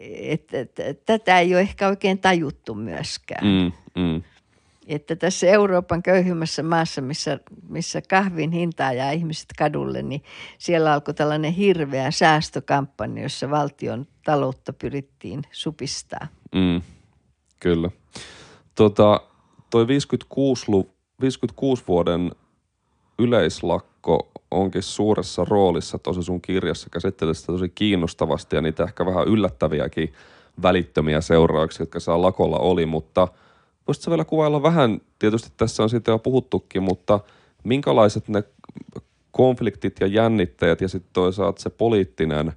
Et, et, et, tätä ei ole ehkä oikein tajuttu myöskään. Mm, mm. Että tässä Euroopan köyhimmässä maassa, missä, missä kahvin hintaa ja ihmiset kadulle, niin siellä alkoi tällainen hirveä säästökampanja, jossa valtion taloutta pyrittiin supistaa. Mm, kyllä. Tota, toi 56, 56 vuoden yleislakko onkin suuressa roolissa tosi sun kirjassa. Käsittelet sitä tosi kiinnostavasti ja niitä ehkä vähän yllättäviäkin välittömiä seurauksia, jotka saa lakolla oli, mutta voisitko vielä kuvailla vähän, tietysti tässä on siitä jo puhuttukin, mutta minkälaiset ne konfliktit ja jännitteet ja sitten toisaalta se poliittinen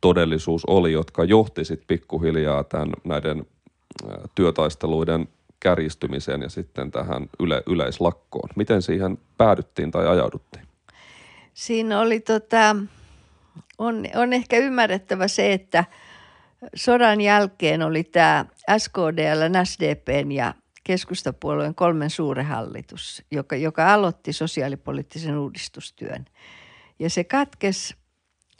todellisuus oli, jotka johti sitten pikkuhiljaa tämän, näiden työtaisteluiden kärjistymiseen ja sitten tähän yle, yleislakkoon. Miten siihen päädyttiin tai ajauduttiin? Siinä oli tota, on, on ehkä ymmärrettävä se, että sodan jälkeen oli tämä SKDL, SDPn ja keskustapuolueen kolmen suuren hallitus, joka, joka aloitti sosiaalipoliittisen uudistustyön. Ja se katkesi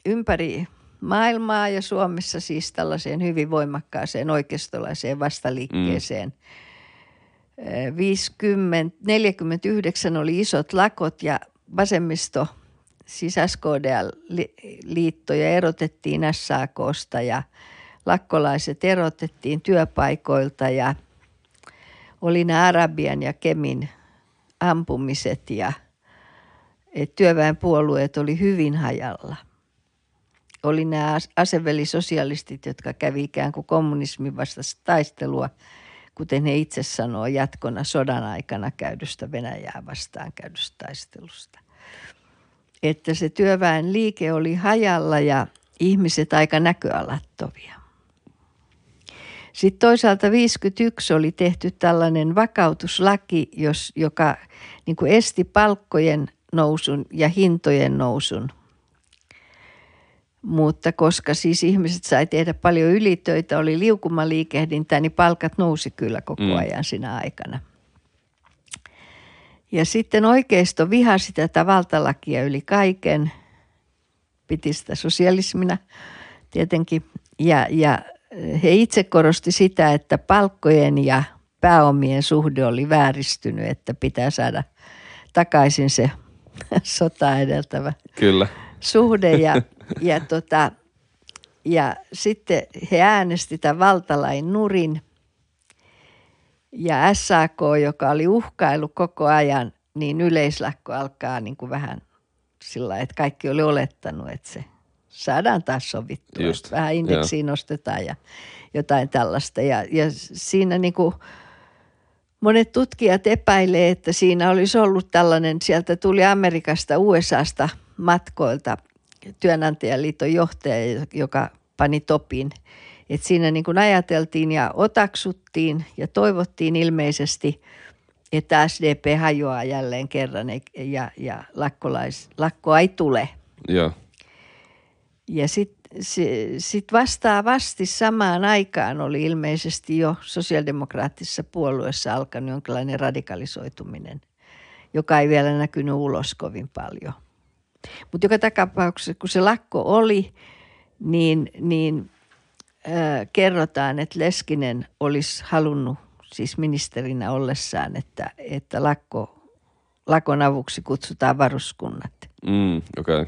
ympäri maailmaa ja Suomessa siis tällaiseen hyvin voimakkaaseen oikeistolaiseen vastaliikkeeseen. Mm 50, 49 oli isot lakot ja vasemmisto, siis SKDL-liittoja erotettiin SAKsta ja lakkolaiset erotettiin työpaikoilta ja oli nämä Arabian ja Kemin ampumiset ja työväenpuolueet oli hyvin hajalla. Oli nämä asevelisosialistit, jotka kävi ikään kuin kommunismin vastaista taistelua – kuten he itse sanoo, jatkona sodan aikana käydystä Venäjää vastaan käydystä taistelusta. Että se työväen liike oli hajalla ja ihmiset aika näköalattovia. Sitten toisaalta 51 oli tehty tällainen vakautuslaki, jos, joka niin kuin esti palkkojen nousun ja hintojen nousun – mutta koska siis ihmiset sai tehdä paljon ylitöitä, oli liukumaliikehdintää, niin palkat nousi kyllä koko mm. ajan siinä aikana. Ja sitten oikeisto vihasi tätä valtalakia yli kaiken, piti sitä sosialismina tietenkin. Ja, ja he itse korosti sitä, että palkkojen ja pääomien suhde oli vääristynyt, että pitää saada takaisin se sota edeltävä Kyllä. suhde. Ja ja, tota, ja sitten he äänesti tämän valtalain nurin. Ja SAK, joka oli uhkailu koko ajan, niin yleislakko alkaa niin kuin vähän sillä että kaikki oli olettanut, että se saadaan taas sovittua. Just, vähän indeksiin yeah. nostetaan ja jotain tällaista. Ja, ja siinä niin kuin monet tutkijat epäilee, että siinä olisi ollut tällainen, sieltä tuli Amerikasta, USAsta matkoilta – työnantajaliiton johtaja, joka pani topin. Et siinä niin kuin ajateltiin ja otaksuttiin ja toivottiin ilmeisesti, että SDP hajoaa jälleen kerran ja, ja lakkolais, lakkoa ei tule. Ja, ja sitten sit vastaavasti samaan aikaan oli ilmeisesti jo sosiaalidemokraattisessa puolueessa alkanut jonkinlainen radikalisoituminen, joka ei vielä näkynyt ulos kovin paljon – mutta joka tapauksessa, kun se lakko oli, niin, niin äh, kerrotaan, että Leskinen olisi halunnut siis ministerinä ollessaan, että, että lakko, lakon avuksi kutsutaan varuskunnat. Mm, okay.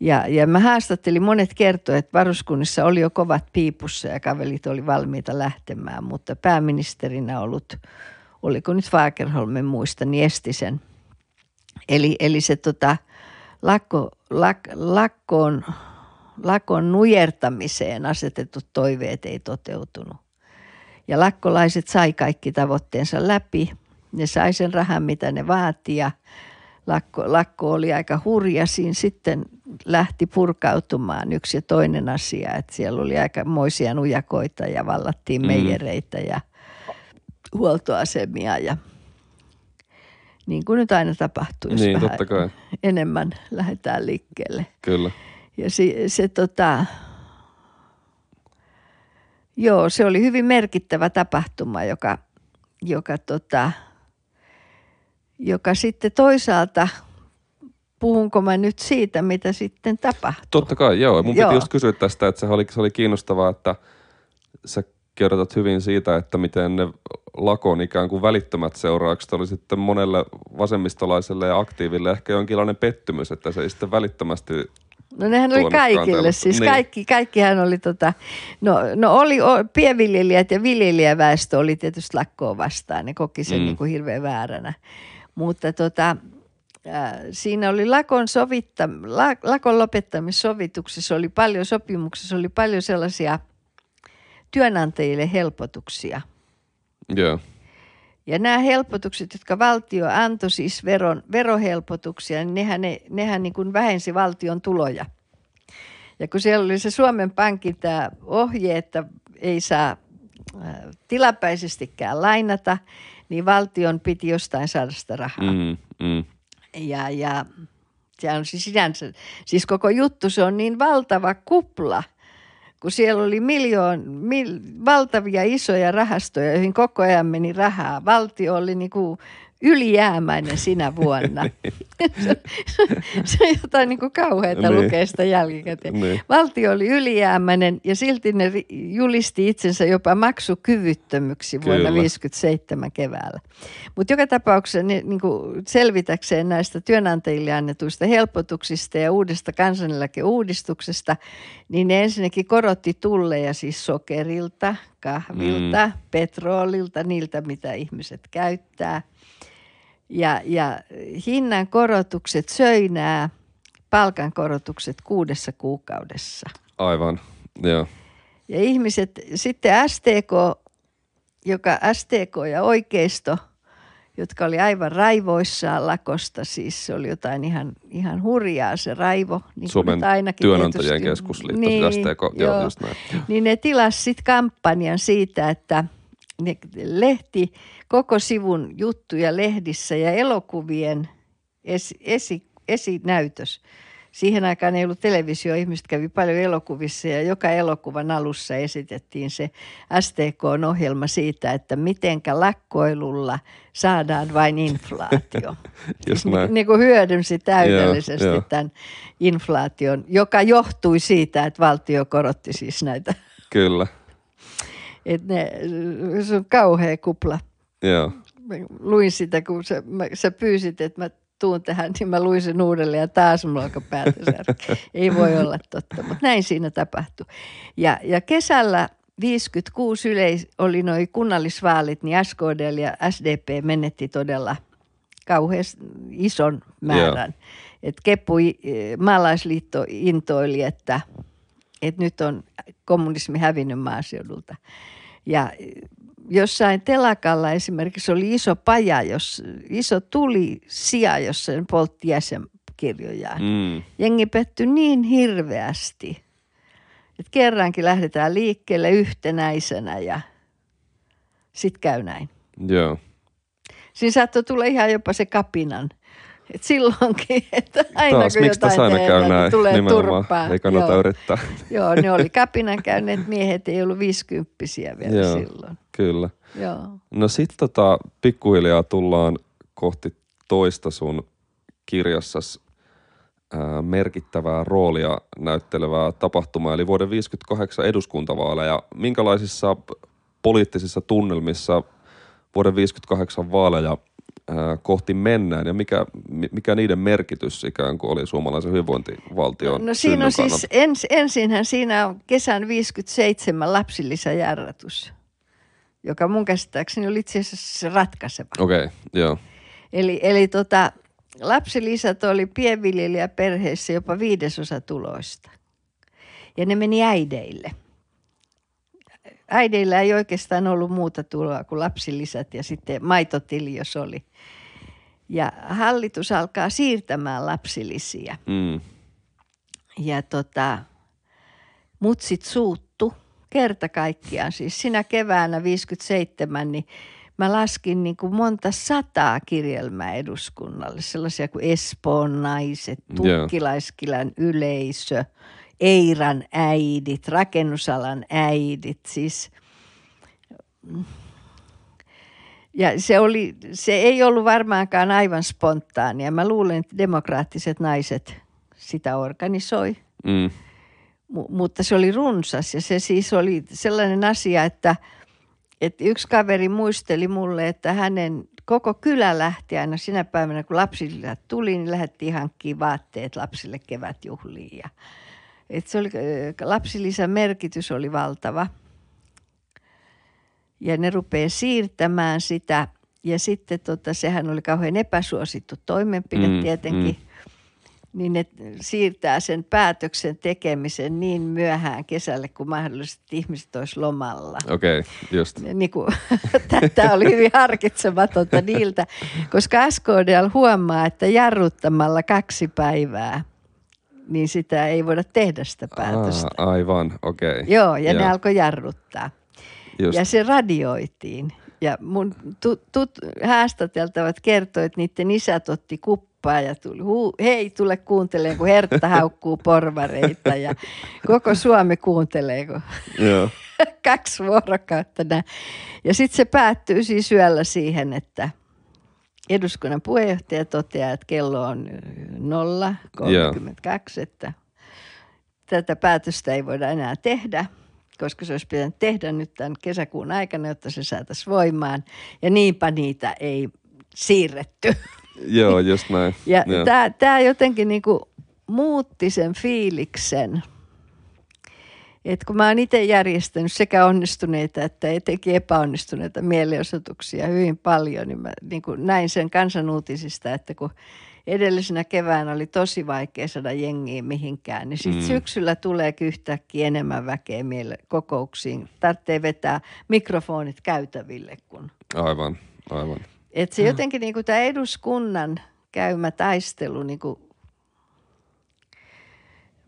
Ja, ja mä haastattelin, monet kertoivat, että varuskunnissa oli jo kovat piipussa ja kavelit oli valmiita lähtemään, mutta pääministerinä ollut, oliko nyt Fagerholmen muista, niin esti sen. Eli, eli se tota, lakko, lak, lakkoon, lakon nujertamiseen asetetut toiveet ei toteutunut. Ja lakkolaiset sai kaikki tavoitteensa läpi. Ne sai sen rahan, mitä ne vaati ja lakko, lakko oli aika hurja. Siinä sitten lähti purkautumaan yksi ja toinen asia, että siellä oli aika moisia nujakoita ja vallattiin mm. meijereitä ja huoltoasemia ja – niin kuin nyt aina tapahtuu, jos niin, vähän totta kai. enemmän lähdetään liikkeelle. Kyllä. Ja se, se tota, Joo, se oli hyvin merkittävä tapahtuma, joka, joka, tota, joka sitten toisaalta, puhunko mä nyt siitä, mitä sitten tapahtui? Totta kai, joo. Mun Joo. piti just kysyä tästä, että se oli, se oli kiinnostavaa, että sä kerrotat hyvin siitä, että miten ne lakon ikään kuin välittömät seuraukset oli sitten monelle vasemmistolaiselle ja aktiiville ehkä jonkinlainen pettymys, että se ei sitten välittömästi No nehän oli kaikille, siis Niin. kaikki, kaikkihan oli tota, no, no oli o, pienviljelijät ja viljelijäväestö oli tietysti lakkoa vastaan, ne koki sen Mm. niin kuin hirveän vääränä. Mutta tota, äh, siinä oli lakon, sovitta, la, lakon lopettamissovituksessa oli paljon, sopimuksessa oli paljon sellaisia työnantajille helpotuksia. Joo, Ja nämä helpotukset, jotka valtio antoi siis veron, verohelpotuksia, niin nehän, ne, nehän niin kuin vähensi valtion tuloja. Ja kun siellä oli se Suomen Pankin tämä ohje, että ei saa äh, tilapäisestikään lainata, niin valtion piti jostain saada sitä rahaa. mm, mm. Ja, ja se on siis sinänsä, siis koko juttu se on niin valtava kupla, kun siellä oli miljoon, mil, valtavia isoja rahastoja, joihin koko ajan meni rahaa. Valtio oli niin kuin ylijäämäinen sinä vuonna. se, se on jotain niin kuin kauheata Niin. lukea sitä jälkikäteen. Niin. Valtio oli ylijäämäinen ja silti ne julisti itsensä jopa maksukyvyttömyksi vuonna Kyllä. 1957 keväällä. Mutta joka tapauksessa ne, niin kuin selvitäkseen näistä työnantajille annetuista helpotuksista ja uudesta kansaneläkeuudistuksesta, niin ne ensinnäkin korotti tulleja siis sokerilta, kahvilta, mm. petrolilta, niiltä mitä ihmiset käyttää. Ja, ja hinnan korotukset söi nämä palkankorotukset kuudessa kuukaudessa. aivan, joo. Ja ihmiset, sitten STK, joka STK ja oikeisto, jotka oli aivan raivoissaan lakosta, siis se oli jotain ihan, ihan hurjaa se raivo. Niin Suomen ainakin työnantajien tietysti- keskusliitto, niin, STK, joo, just näin. Niin ne tilasi sitten kampanjan siitä, että ne lehti koko sivun juttuja lehdissä ja elokuvien esi, esi, esinäytös. Siihen aikaan ei ollut televisio, ihmiset kävi paljon elokuvissa ja joka elokuvan alussa esitettiin se STK-ohjelma siitä, että mitenkä lakkoilulla saadaan vain inflaatio. Just näin. niin kuin hyödynsi täydellisesti Joo, joo. tämän inflaation, joka johtui siitä, että valtio korotti siis näitä. Kyllä, Et ne, se on kauhea kupla. joo. Mä luin sitä, kun sä, mä, sä pyysit, että mä tuun tähän, niin mä luin sen uudelleen ja taas mulla alkoi päätä. Ei voi olla totta, mutta näin siinä tapahtui. Ja, ja kesällä 56 yleis, oli noin kunnallisvaalit, niin SKD ja SDP menetti todella kauhean ison määrän. Et Keppu, maalaisliitto intoili, että, että nyt on kommunismi hävinnyt maaseudulta. Ja jossain telakalla esimerkiksi oli iso paja, jos, iso tuli sija, jossa ne poltti jäsenkirjojaan. Mm. Jengi pettyi niin hirveästi, että kerrankin lähdetään liikkeelle yhtenäisenä ja sitten käy näin. Joo. Siinä saattoi tulla ihan jopa se kapinan. Et silloinkin, että aina Taas, kun jotain aina käy tehdään, näin niin tulee nimenomaan? turpaa. Ei kannata Joo. yrittää. Joo, ne oli kapinan käyneet miehet, ei ollut viisikymppisiä vielä Joo. silloin. Kyllä. Joo. No sit tota, pikkuhiljaa tullaan kohti toista sun kirjassas ää, merkittävää roolia näyttelevää tapahtumaa, eli vuoden 58 eduskuntavaaleja. Minkälaisissa poliittisissa tunnelmissa vuoden 58 vaaleja kohti mennään ja mikä, mi- mikä niiden merkitys ikään kuin oli suomalaisen hyvinvointivaltion No siinä on siis, ens, ensinhän siinä on kesän 57 lapsilisäjarrutus, joka mun käsittääkseni oli itse asiassa se ratkaiseva. Okei, okay, joo. Eli, eli tota, lapsilisät oli pienviljelijäperheissä jopa viidesosa tuloista. Ja ne meni äideille. Äideillä ei oikeastaan ollut muuta tuloa kuin lapsilisät ja sitten maitotili, jos oli. Ja hallitus alkaa siirtämään lapsilisiä. Mm. Ja tota, mut sit suuttu kerta kaikkiaan. Siis sinä keväänä 57, niin mä laskin niin kuin monta sataa kirjelmää eduskunnalle. Sellaisia kuin Espoon naiset. Tukkilaiskilän yleisö, Eiran äidit, rakennusalan äidit, siis ja se, oli, se ei ollut varmaankaan aivan spontaania. Mä luulen, että demokraattiset naiset sitä organisoi. Mm. M- mutta se oli runsas ja se siis oli sellainen asia, että, että yksi kaveri muisteli mulle, että hänen koko kylä lähti aina sinä päivänä, kun lapsille tuli, niin lähdettiin hankkimaan vaatteet lapsille kevätjuhliin. Ja, että se oli, lapsilisän merkitys oli valtava. Ja ne rupeaa siirtämään sitä. Ja sitten tota, sehän oli kauhean epäsuosittu toimenpide mm, tietenkin. Mm niin ne siirtää sen päätöksen tekemisen niin myöhään kesälle, kun mahdollisesti ihmiset olisi lomalla. Okei, okay, just. Niin kuin, tämä oli hyvin harkitsematonta niiltä, koska SKDL huomaa, että jarruttamalla kaksi päivää, niin sitä ei voida tehdä sitä päätöstä. Aa, aivan, okei. Okay. Joo, ja Joo. ne alkoi jarruttaa. Just. Ja se radioitiin. Ja mun tut, tut, haastateltavat kertoivat, että niiden isät otti kauppaa ja tuli, huu, hei tule kuuntelemaan, kun Hertta haukkuu porvareita ja koko Suomi kuuntelee, kun Joo. kaksi vuorokautta. Nää. Ja sitten se päättyy siis yöllä siihen, että eduskunnan puheenjohtaja toteaa, että kello on 0.32, että tätä päätöstä ei voida enää tehdä koska se olisi pitänyt tehdä nyt tämän kesäkuun aikana, jotta se saataisiin voimaan. Ja niinpä niitä ei siirretty. Joo, just näin. Ja tämä, tämä jotenkin niinku muutti sen fiiliksen. Et kun mä oon itse järjestänyt sekä onnistuneita että etenkin epäonnistuneita mielenosoituksia hyvin paljon, niin mä niin kuin näin sen kansanuutisista, että kun edellisenä keväänä oli tosi vaikea saada jengiä mihinkään, niin sitten mm. syksyllä tulee yhtäkkiä enemmän väkeä miele- kokouksiin. Tarvitsee vetää mikrofonit käytäville. Kun... Aivan, aivan. Et se jotenkin niin kuin tämä eduskunnan käymä taistelu, niin kuin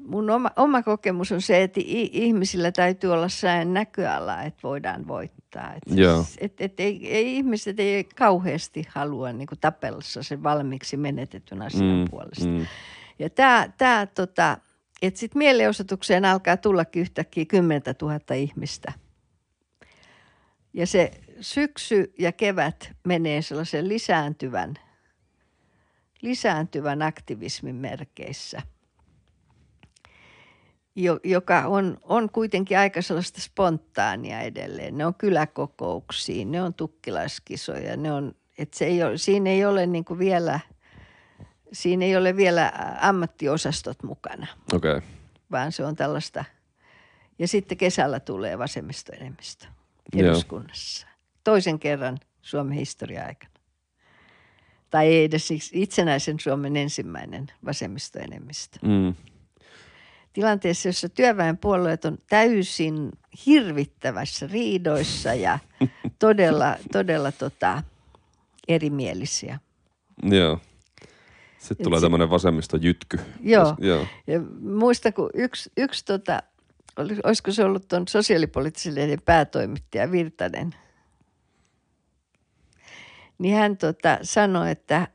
mun oma, oma kokemus on se, että ihmisillä täytyy olla sään näköala, että voidaan voittaa. Et siis, et, et ei, ei, ihmiset ei kauheasti halua niin kuin tapella sen valmiiksi menetetyn asian mm, puolesta. Mm. Ja tämä, tää, tota, että sitten mielenosoitukseen alkaa tullakin yhtäkkiä 10 000 ihmistä. Ja se syksy ja kevät menee sellaisen lisääntyvän, lisääntyvän aktivismin merkeissä, joka on, on kuitenkin aika sellaista spontaania edelleen. Ne on kyläkokouksiin, ne on tukkilaiskisoja, ne on, et se ei ole, siinä ei ole niin kuin vielä, siinä ei ole vielä ammattiosastot mukana. Okay. Vaan se on tällaista, ja sitten kesällä tulee vasemmistoenemmistö eduskunnassa. Joo toisen kerran Suomen historia-aikana. Tai ei edes itsenäisen Suomen ensimmäinen vasemmistoenemmistö. Mm. Tilanteessa, jossa työväenpuolueet on täysin hirvittävässä riidoissa ja todella, todella tota, erimielisiä. Joo. Sitten tulee tämmöinen vasemmistojytky. Joo. joo. Ja muista, kun yksi, yksi tota, olisiko se ollut tuon sosiaalipoliittisen päätoimittaja Virtanen – niin hän tota, sanoi, että,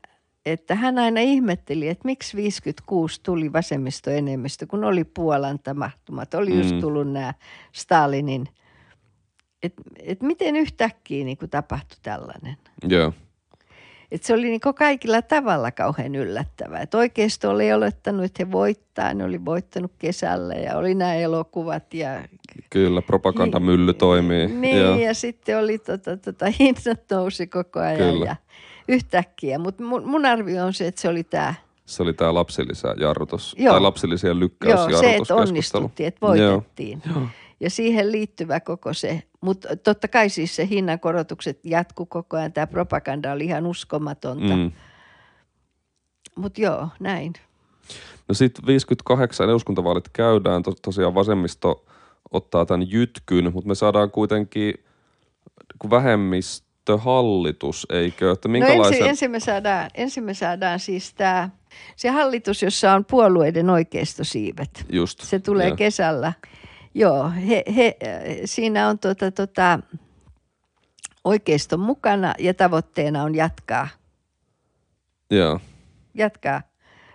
että hän aina ihmetteli, että miksi 56 tuli vasemmistoenemmistö, kun oli Puolan tapahtumat, oli just mm. tullut nämä Stalinin, että et miten yhtäkkiä niin tapahtui tällainen. Joo. Et se oli niin kaikilla tavalla kauhean yllättävää. Et oikeisto oli olettanut, että he voittaa. Ne oli voittanut kesällä ja oli nämä elokuvat. Ja, Kyllä, propagandamylly toimii. Niin, ja, ja sitten oli tota, tota, hinnat nousi koko ajan Kyllä. ja yhtäkkiä. Mutta mun, mun arvio on se, että se oli tämä se oli tämä lapsilisä-jarrutus, Joo. tai lapsilisien lykkäysjarrutus. Joo, se, että onnistuttiin, että voitettiin. Joo. Ja siihen liittyvä koko se, mutta totta kai siis se hinnankorotukset jatku koko ajan. Tämä propaganda oli ihan uskomatonta. Mm. Mutta joo, näin. No sitten 58 eduskuntavaalit käydään, to, tosiaan vasemmisto ottaa tämän jytkyn, mutta me saadaan kuitenkin vähemmistöhallitus, eikö? Että minkälaisen... no ensin, ensin, me saadaan, ensin me saadaan siis tämä, se hallitus, jossa on puolueiden oikeistosiivet. Just. Se tulee ja. kesällä. Joo, he, he, siinä on tota, tota, oikeiston mukana ja tavoitteena on jatkaa. Joo. Jatkaa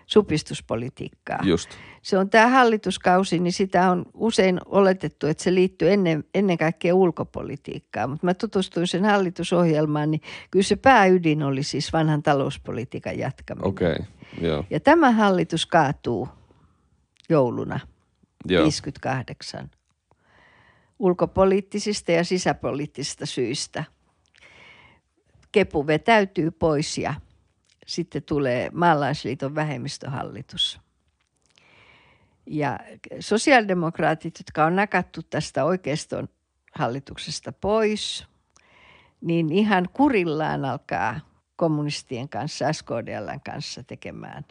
supistuspolitiikkaa. Just. Se on tämä hallituskausi, niin sitä on usein oletettu, että se liittyy ennen, ennen kaikkea ulkopolitiikkaan. Mutta mä tutustuin sen hallitusohjelmaan, niin kyllä se pääydin oli siis vanhan talouspolitiikan jatkaminen. Okei, okay. joo. Ja tämä hallitus kaatuu jouluna joo. 58 ulkopoliittisista ja sisäpoliittisista syistä. Kepu vetäytyy pois ja sitten tulee maalaisliiton vähemmistöhallitus. Ja sosiaalidemokraatit, jotka on nakattu tästä oikeiston hallituksesta pois, niin ihan kurillaan alkaa kommunistien kanssa, SKDLn kanssa tekemään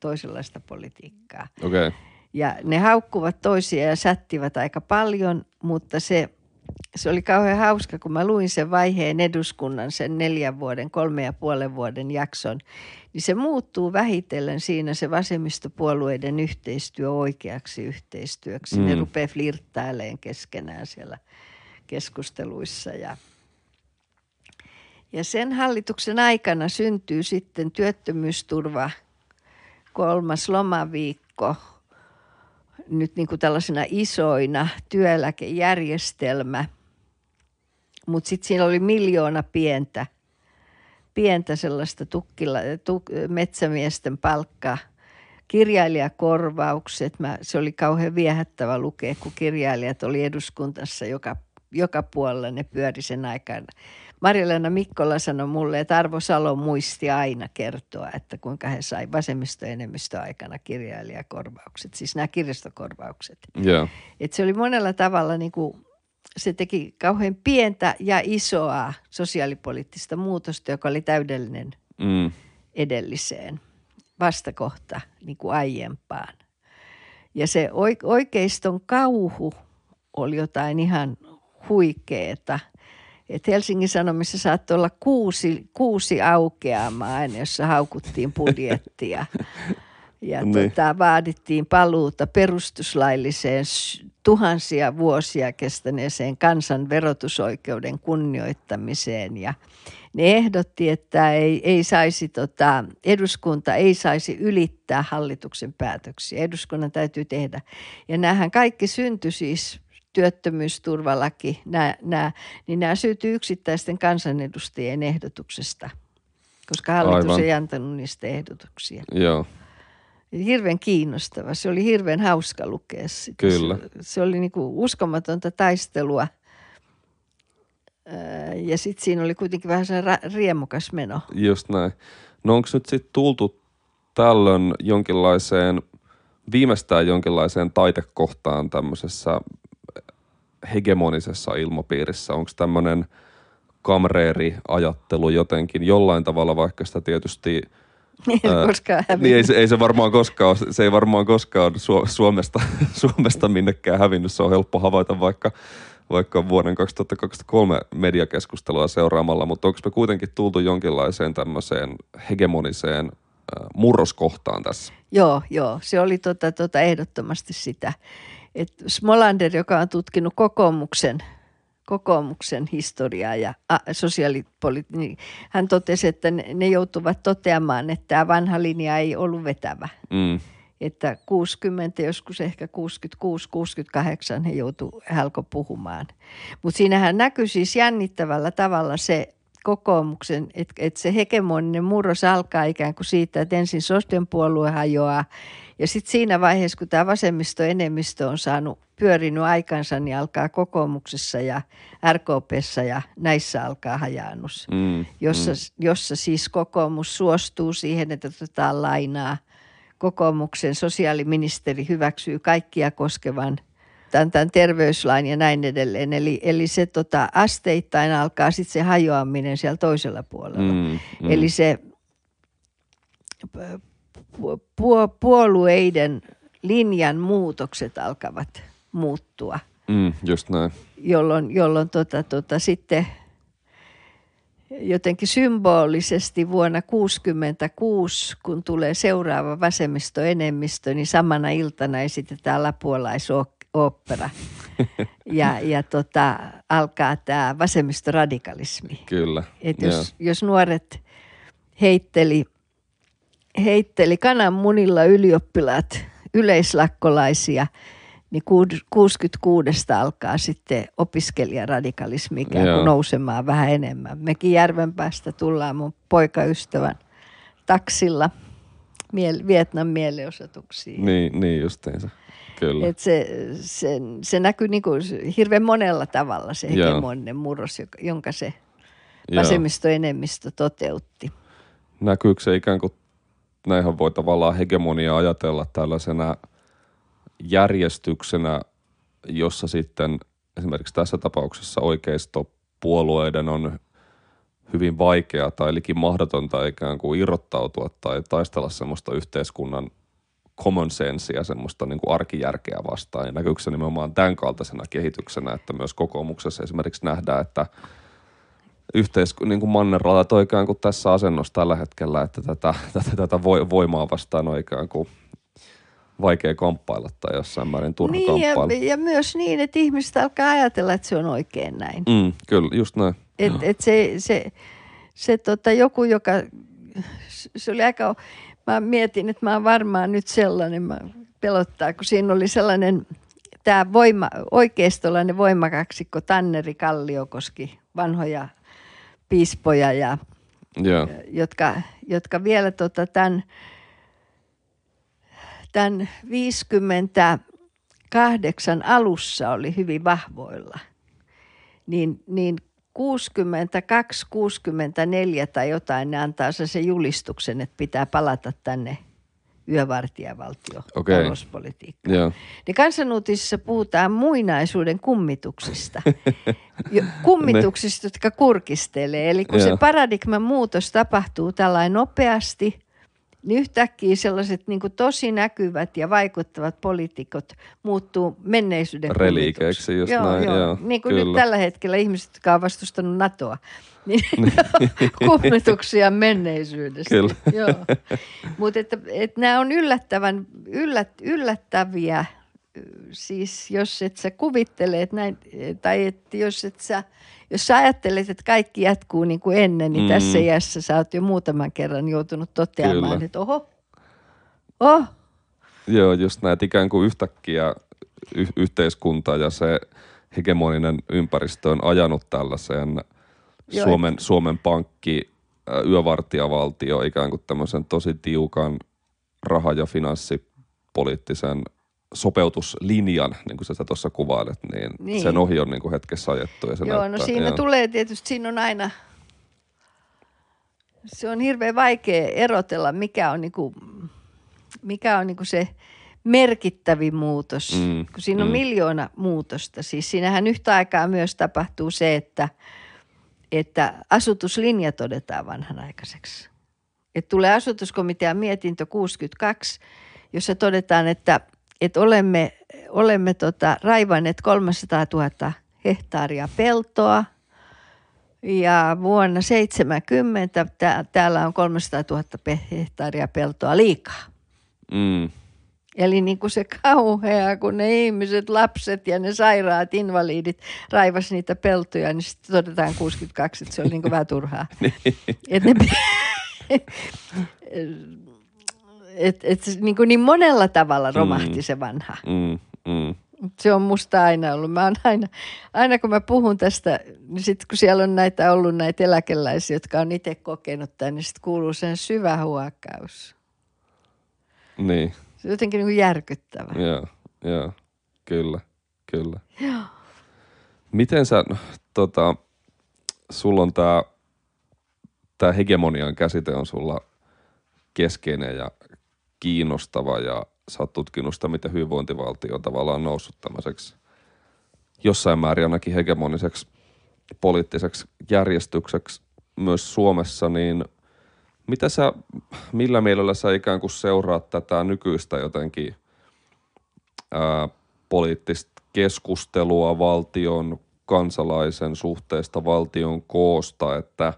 toisenlaista politiikkaa. Okay. Ja ne haukkuvat toisia ja sättivät aika paljon, mutta se, se oli kauhean hauska, kun mä luin sen vaiheen eduskunnan, sen neljän vuoden, kolme ja puolen vuoden jakson, niin se muuttuu vähitellen siinä se vasemmistopuolueiden yhteistyö oikeaksi yhteistyöksi. Mm. Ne rupeaa flirttailemaan keskenään siellä keskusteluissa ja ja sen hallituksen aikana syntyy sitten työttömyysturva kolmas lomaviikko nyt niin kuin tällaisena isoina työeläkejärjestelmä. Mutta sitten siinä oli miljoona pientä, pientä sellaista tukkila, tuk, metsämiesten palkkaa kirjailijakorvaukset. Mä, se oli kauhean viehättävä lukea, kun kirjailijat oli eduskuntassa joka, joka puolella, ne pyöri sen aikana Marjolena Mikkola sanoi mulle, että Arvo Salo muisti aina kertoa, että kuinka he sai vasemmistoenemmistöaikana kirjailijakorvaukset, siis nämä kirjastokorvaukset. Yeah. Et se oli monella tavalla niin kuin, se teki kauhean pientä ja isoa sosiaalipoliittista muutosta, joka oli täydellinen mm. edelliseen vastakohta niin kuin aiempaan. Ja se oikeiston kauhu oli jotain ihan huikeeta – et Helsingin Sanomissa saattoi olla kuusi, kuusi aukeamaa aina, jossa haukuttiin budjettia. Ja niin. tota, vaadittiin paluuta perustuslailliseen tuhansia vuosia kestäneeseen kansan verotusoikeuden kunnioittamiseen. Ja ne ehdotti, että ei, ei saisi, tota, eduskunta ei saisi ylittää hallituksen päätöksiä. Eduskunnan täytyy tehdä. Ja näähän kaikki syntyi siis työttömyysturvalaki, nämä, nämä, niin nämä syntyy yksittäisten kansanedustajien ehdotuksesta, koska hallitus Aivan. ei antanut niistä ehdotuksia. Joo. Hirveän kiinnostava. Se oli hirveän hauska lukea sitä. Kyllä. Se, se oli niin kuin uskomatonta taistelua. Ja sitten siinä oli kuitenkin vähän se riemukas meno. Just näin. No onko nyt sitten tultu tällöin jonkinlaiseen, viimeistään jonkinlaiseen taitekohtaan tämmöisessä hegemonisessa ilmapiirissä? Onko tämmöinen kamreeri-ajattelu jotenkin jollain tavalla, vaikka sitä tietysti ei ää, koskaan Niin ei, se, ei se varmaan koskaan, se ei varmaan koskaan Suomesta, Suomesta minnekään hävinnyt. Se on helppo havaita vaikka, vaikka vuoden 2023 mediakeskustelua seuraamalla, mutta onko me kuitenkin tultu jonkinlaiseen tämmöiseen hegemoniseen murroskohtaan tässä? Joo, joo. Se oli tota, tota ehdottomasti sitä että Smolander, joka on tutkinut kokoomuksen, kokoomuksen historiaa ja sosiaalipolitiikkaa, niin hän totesi, että ne, ne joutuvat toteamaan, että tämä vanha linja ei ollut vetävä. Mm. Että 60, joskus ehkä 66-68 he joutu hälko puhumaan. Mutta siinähän näkyy siis jännittävällä tavalla se kokoomuksen, että, että se hegemoninen murros alkaa ikään kuin siitä, että ensin Sosten puolue hajoaa ja sitten siinä vaiheessa, kun tämä vasemmistoenemmistö on saanut pyörinyt aikansa, niin alkaa kokoomuksessa ja RKPssä ja näissä alkaa hajannus, mm, jossa, mm. jossa siis kokoomus suostuu siihen, että otetaan lainaa. Kokoomuksen sosiaaliministeri hyväksyy kaikkia koskevan tämän, tämän terveyslain ja näin edelleen. Eli, eli se tota, asteittain alkaa sitten se hajoaminen siellä toisella puolella. Mm, mm. Eli se puolueiden linjan muutokset alkavat muuttua. Mm, just näin. Jolloin, jolloin tota, tota, sitten jotenkin symbolisesti vuonna 1966, kun tulee seuraava vasemmistoenemmistö, niin samana iltana esitetään lapuolaisooppera. ja, ja tota, alkaa tämä vasemmistoradikalismi. Kyllä. Et jos, jos nuoret heitteli – heitteli kananmunilla ylioppilaat yleislakkolaisia, niin 66 alkaa sitten opiskelijaradikalismi ikään kuin nousemaan vähän enemmän. Mekin Järvenpäästä tullaan mun poikaystävän taksilla Vietnam mielenosoituksiin. Niin, niin justiinsa. Kyllä. Et se, se, se näkyy niin kuin hirveän monella tavalla se hegemoninen murros, jonka se vasemmistoenemmistö toteutti. Näkyykö se ikään kuin, näinhän voi tavallaan hegemonia ajatella tällaisena järjestyksenä, jossa sitten esimerkiksi tässä tapauksessa oikeistopuolueiden on hyvin vaikeaa tai likin mahdotonta ikään kuin irrottautua tai taistella semmoista yhteiskunnan common sensea, semmoista niin kuin arkijärkeä vastaan. Ja näkyykö se nimenomaan tämän kaltaisena kehityksenä, että myös kokoomuksessa esimerkiksi nähdään, että yhteisku, niin kuin mannerraatat on ikään kuin tässä asennossa tällä hetkellä, että tätä, tätä, tätä voimaa vastaan on ikään kuin vaikea kamppailla tai jossain määrin turha niin, kamppailla. Ja, ja myös niin, että ihmiset alkaa ajatella, että se on oikein näin. Mm, kyllä, just näin. Et, et se, se, se tota, joku, joka, se oli aika, mä mietin, että mä oon varmaan nyt sellainen, mä pelottaa, kun siinä oli sellainen, tämä voima, oikeistolainen voimakaksikko Tanneri Kalliokoski, vanhoja piispoja, ja, yeah. jotka, jotka vielä tota, tämän, tämän 58 alussa oli hyvin vahvoilla. Niin, niin 62, 64 tai jotain, ne antaa se, se julistuksen, että pitää palata tänne yövartijavaltio okay. talouspolitiikkaan. Yeah. Niin kansanuutisissa puhutaan muinaisuuden kummituksista. kummituksista, jotka kurkistelee. Eli kun yeah. se paradigman muutos tapahtuu tällainen nopeasti – niin yhtäkkiä sellaiset niin kuin tosi näkyvät ja vaikuttavat poliitikot muuttuu menneisyyden Reliikeiksi just joo, näin, joo. joo niin kuin kyllä. nyt tällä hetkellä ihmiset, jotka ovat vastustanut NATOa, niin kummituksia menneisyydestä. Kyllä. Joo. Mutta että, että nämä on yllättävän, yllät, yllättäviä, siis jos et sä kuvittele, että näin, tai että jos et sä – jos sä ajattelet, että kaikki jatkuu niin kuin ennen, niin mm. tässä iässä sä oot jo muutaman kerran joutunut toteamaan, Kyllä. että oho, oh. Joo, just näet ikään kuin yhtäkkiä y- yhteiskunta ja se hegemoninen ympäristö on ajanut tällaiseen Joo, Suomen, et... Suomen pankki, yövartijavaltio ikään kuin tämmöisen tosi tiukan raha- ja finanssipoliittisen sopeutuslinjan, niin kuin sä tuossa kuvailet, niin, niin, sen ohi on niin kuin hetkessä ajettu. Ja se joo, no näyttää, no siinä joo. tulee tietysti, siinä on aina, se on hirveän vaikea erotella, mikä on, niin kuin, mikä on niin kuin se merkittävin muutos, mm, kun siinä on mm. miljoona muutosta. Siis siinähän yhtä aikaa myös tapahtuu se, että, että asutuslinja todetaan vanhanaikaiseksi. Että tulee asutuskomitean mietintö 62, jossa todetaan, että että olemme, olemme tota, raivanneet 300 000 hehtaaria peltoa ja vuonna 70 tää, täällä on 300 000 hehtaaria peltoa liikaa. Mm. Eli niin kuin se kauhea, kun ne ihmiset, lapset ja ne sairaat invalidit raivas niitä peltoja, niin sitten todetaan 62, että se oli niin kuin vähän turhaa. Niin. Et ne, et, et niin, kuin niin monella tavalla mm. romahti mm. se vanha. Mm. Mm. Se on musta aina ollut. Mä aina, aina kun mä puhun tästä, niin sitten kun siellä on näitä ollut näitä eläkeläisiä, jotka on itse kokenut tämän, niin sitten kuuluu sen syvä huokkaus. Niin. Se on jotenkin niin kuin järkyttävä. Joo, joo. Kyllä, kyllä. Joo. Miten sä, tota, sulla on tämä tää hegemonian käsite on sulla keskeinen ja kiinnostava ja sä oot tutkinut sitä, miten hyvinvointivaltio on tavallaan noussut tämmöiseksi jossain määrin ainakin hegemoniseksi poliittiseksi järjestykseksi myös Suomessa, niin mitä sä, millä mielellä sä ikään kuin seuraat tätä nykyistä jotenkin ää, poliittista keskustelua valtion kansalaisen suhteesta valtion koosta, että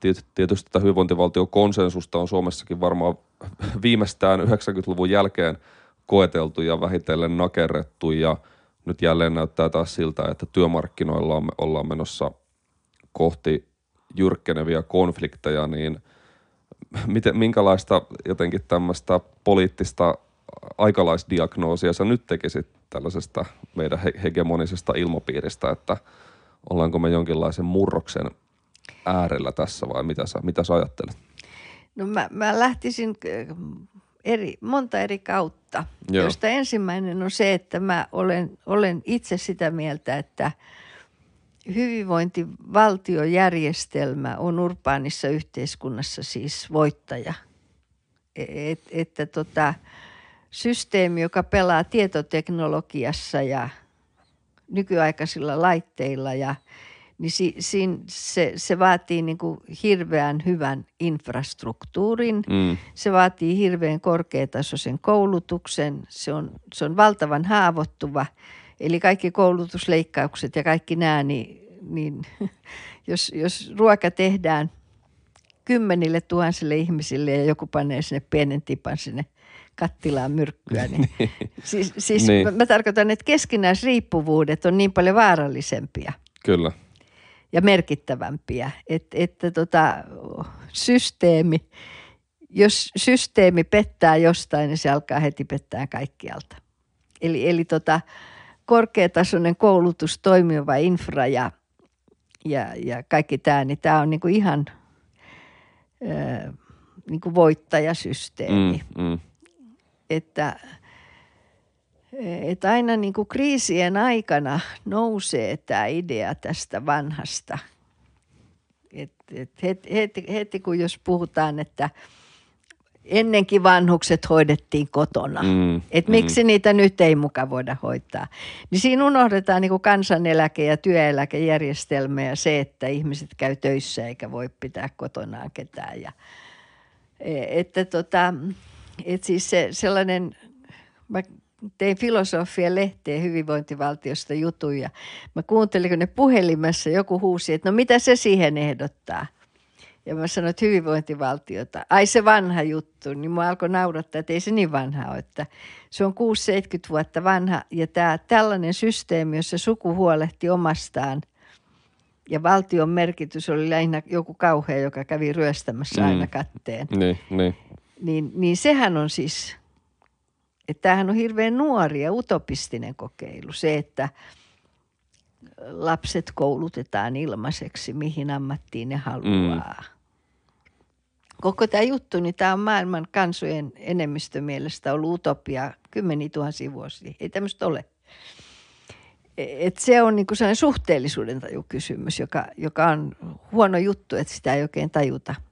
tietysti tätä hyvinvointivaltion konsensusta on Suomessakin varmaan viimeistään 90-luvun jälkeen koeteltu ja vähitellen nakerrettu ja nyt jälleen näyttää taas siltä, että työmarkkinoilla ollaan menossa kohti jyrkkeneviä konflikteja, niin miten, minkälaista jotenkin tämmöistä poliittista aikalaisdiagnoosia sä nyt tekisit tällaisesta meidän hegemonisesta ilmapiiristä, että ollaanko me jonkinlaisen murroksen äärellä tässä vai mitä sä, mitä sä ajattelet? No mä, mä lähtisin äh, eri, monta eri kautta, Joo. josta ensimmäinen on se, että mä olen, olen itse sitä mieltä, että hyvinvointivaltiojärjestelmä on urbaanissa yhteiskunnassa siis voittaja. E, et, että tota, systeemi, joka pelaa tietoteknologiassa ja nykyaikaisilla laitteilla ja niin si, si, se, se vaatii niin kuin hirveän hyvän infrastruktuurin, mm. se vaatii hirveän korkeatasoisen koulutuksen, se on, se on valtavan haavoittuva. Eli kaikki koulutusleikkaukset ja kaikki nämä, niin, niin jos, jos ruoka tehdään kymmenille tuhansille ihmisille ja joku panee sinne pienen tipan sinne – kattilaan myrkkyä. Niin, niin. siis siis niin. Mä, mä tarkoitan, että keskinäisriippuvuudet on niin paljon vaarallisempia. Kyllä. Ja merkittävämpiä, että, että tota, systeemi, jos systeemi pettää jostain, niin se alkaa heti pettää kaikkialta. Eli, eli tota, korkeatasoinen koulutus, toimiva infra ja, ja, ja kaikki tämä, niin tämä on niinku ihan äh, niinku voittajasysteemi. Mm, mm että, että aina niin kuin kriisien aikana nousee tämä idea tästä vanhasta. Et, et heti, heti, heti kun jos puhutaan, että ennenkin vanhukset hoidettiin kotona. Mm, että mm. miksi niitä nyt ei muka voida hoitaa. Niin siinä unohdetaan niin kuin kansaneläke- ja työeläkejärjestelmä ja se, että ihmiset käy töissä eikä voi pitää kotonaan ketään. Ja, e, että tota, et siis se, sellainen, mä tein filosofia lehteen hyvinvointivaltiosta jutuja. Mä kuuntelin, kun ne puhelimessa joku huusi, että no mitä se siihen ehdottaa. Ja mä sanoin, että hyvinvointivaltiota. Ai se vanha juttu, niin mä alkoi naurattaa, että ei se niin vanha ole. Että se on 6-70 vuotta vanha ja tämä tällainen systeemi, jossa suku huolehti omastaan ja valtion merkitys oli lähinnä joku kauhea, joka kävi ryöstämässä aina mm. katteen. Mm. Niin, niin niin, niin sehän on siis, että tämähän on hirveän nuori ja utopistinen kokeilu. Se, että lapset koulutetaan ilmaiseksi, mihin ammattiin ne haluaa. Mm. Koko tämä juttu, niin tämä on maailman kansojen enemmistö mielestä ollut utopia kymmeniä tuhansia vuosia. Ei tämmöistä ole. Et se on niinku sellainen suhteellisuuden tajukysymys, joka, joka on huono juttu, että sitä ei oikein tajuta –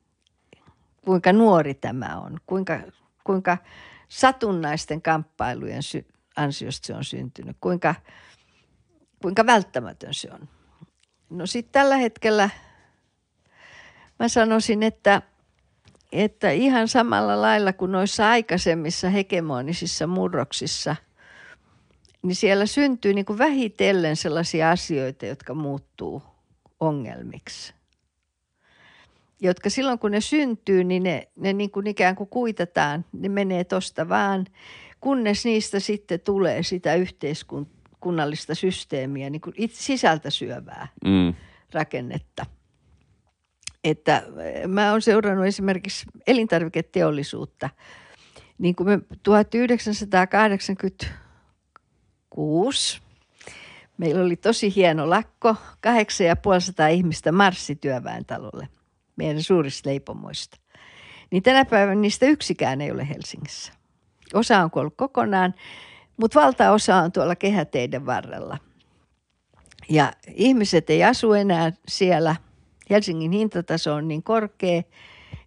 kuinka nuori tämä on, kuinka, kuinka satunnaisten kamppailujen sy- ansiosta se on syntynyt, kuinka, kuinka välttämätön se on. No sitten tällä hetkellä mä sanoisin, että, että ihan samalla lailla kuin noissa aikaisemmissa hegemonisissa murroksissa, niin siellä syntyy niin kuin vähitellen sellaisia asioita, jotka muuttuu ongelmiksi jotka silloin kun ne syntyy, niin ne, ne niin kuin ikään kuin kuitataan, ne menee tosta vaan, kunnes niistä sitten tulee sitä yhteiskunnallista systeemiä, niin kuin itse sisältä syövää mm. rakennetta. Että eh, mä oon seurannut esimerkiksi elintarviketeollisuutta. Niin kuin me 1986 meillä oli tosi hieno lakko, 8500 ihmistä marssi työväentalolle meidän suurista leipomoista. Niin tänä päivänä niistä yksikään ei ole Helsingissä. Osa on kuollut kokonaan, mutta valtaosa on tuolla kehäteiden varrella. Ja ihmiset ei asu enää siellä. Helsingin hintataso on niin korkea,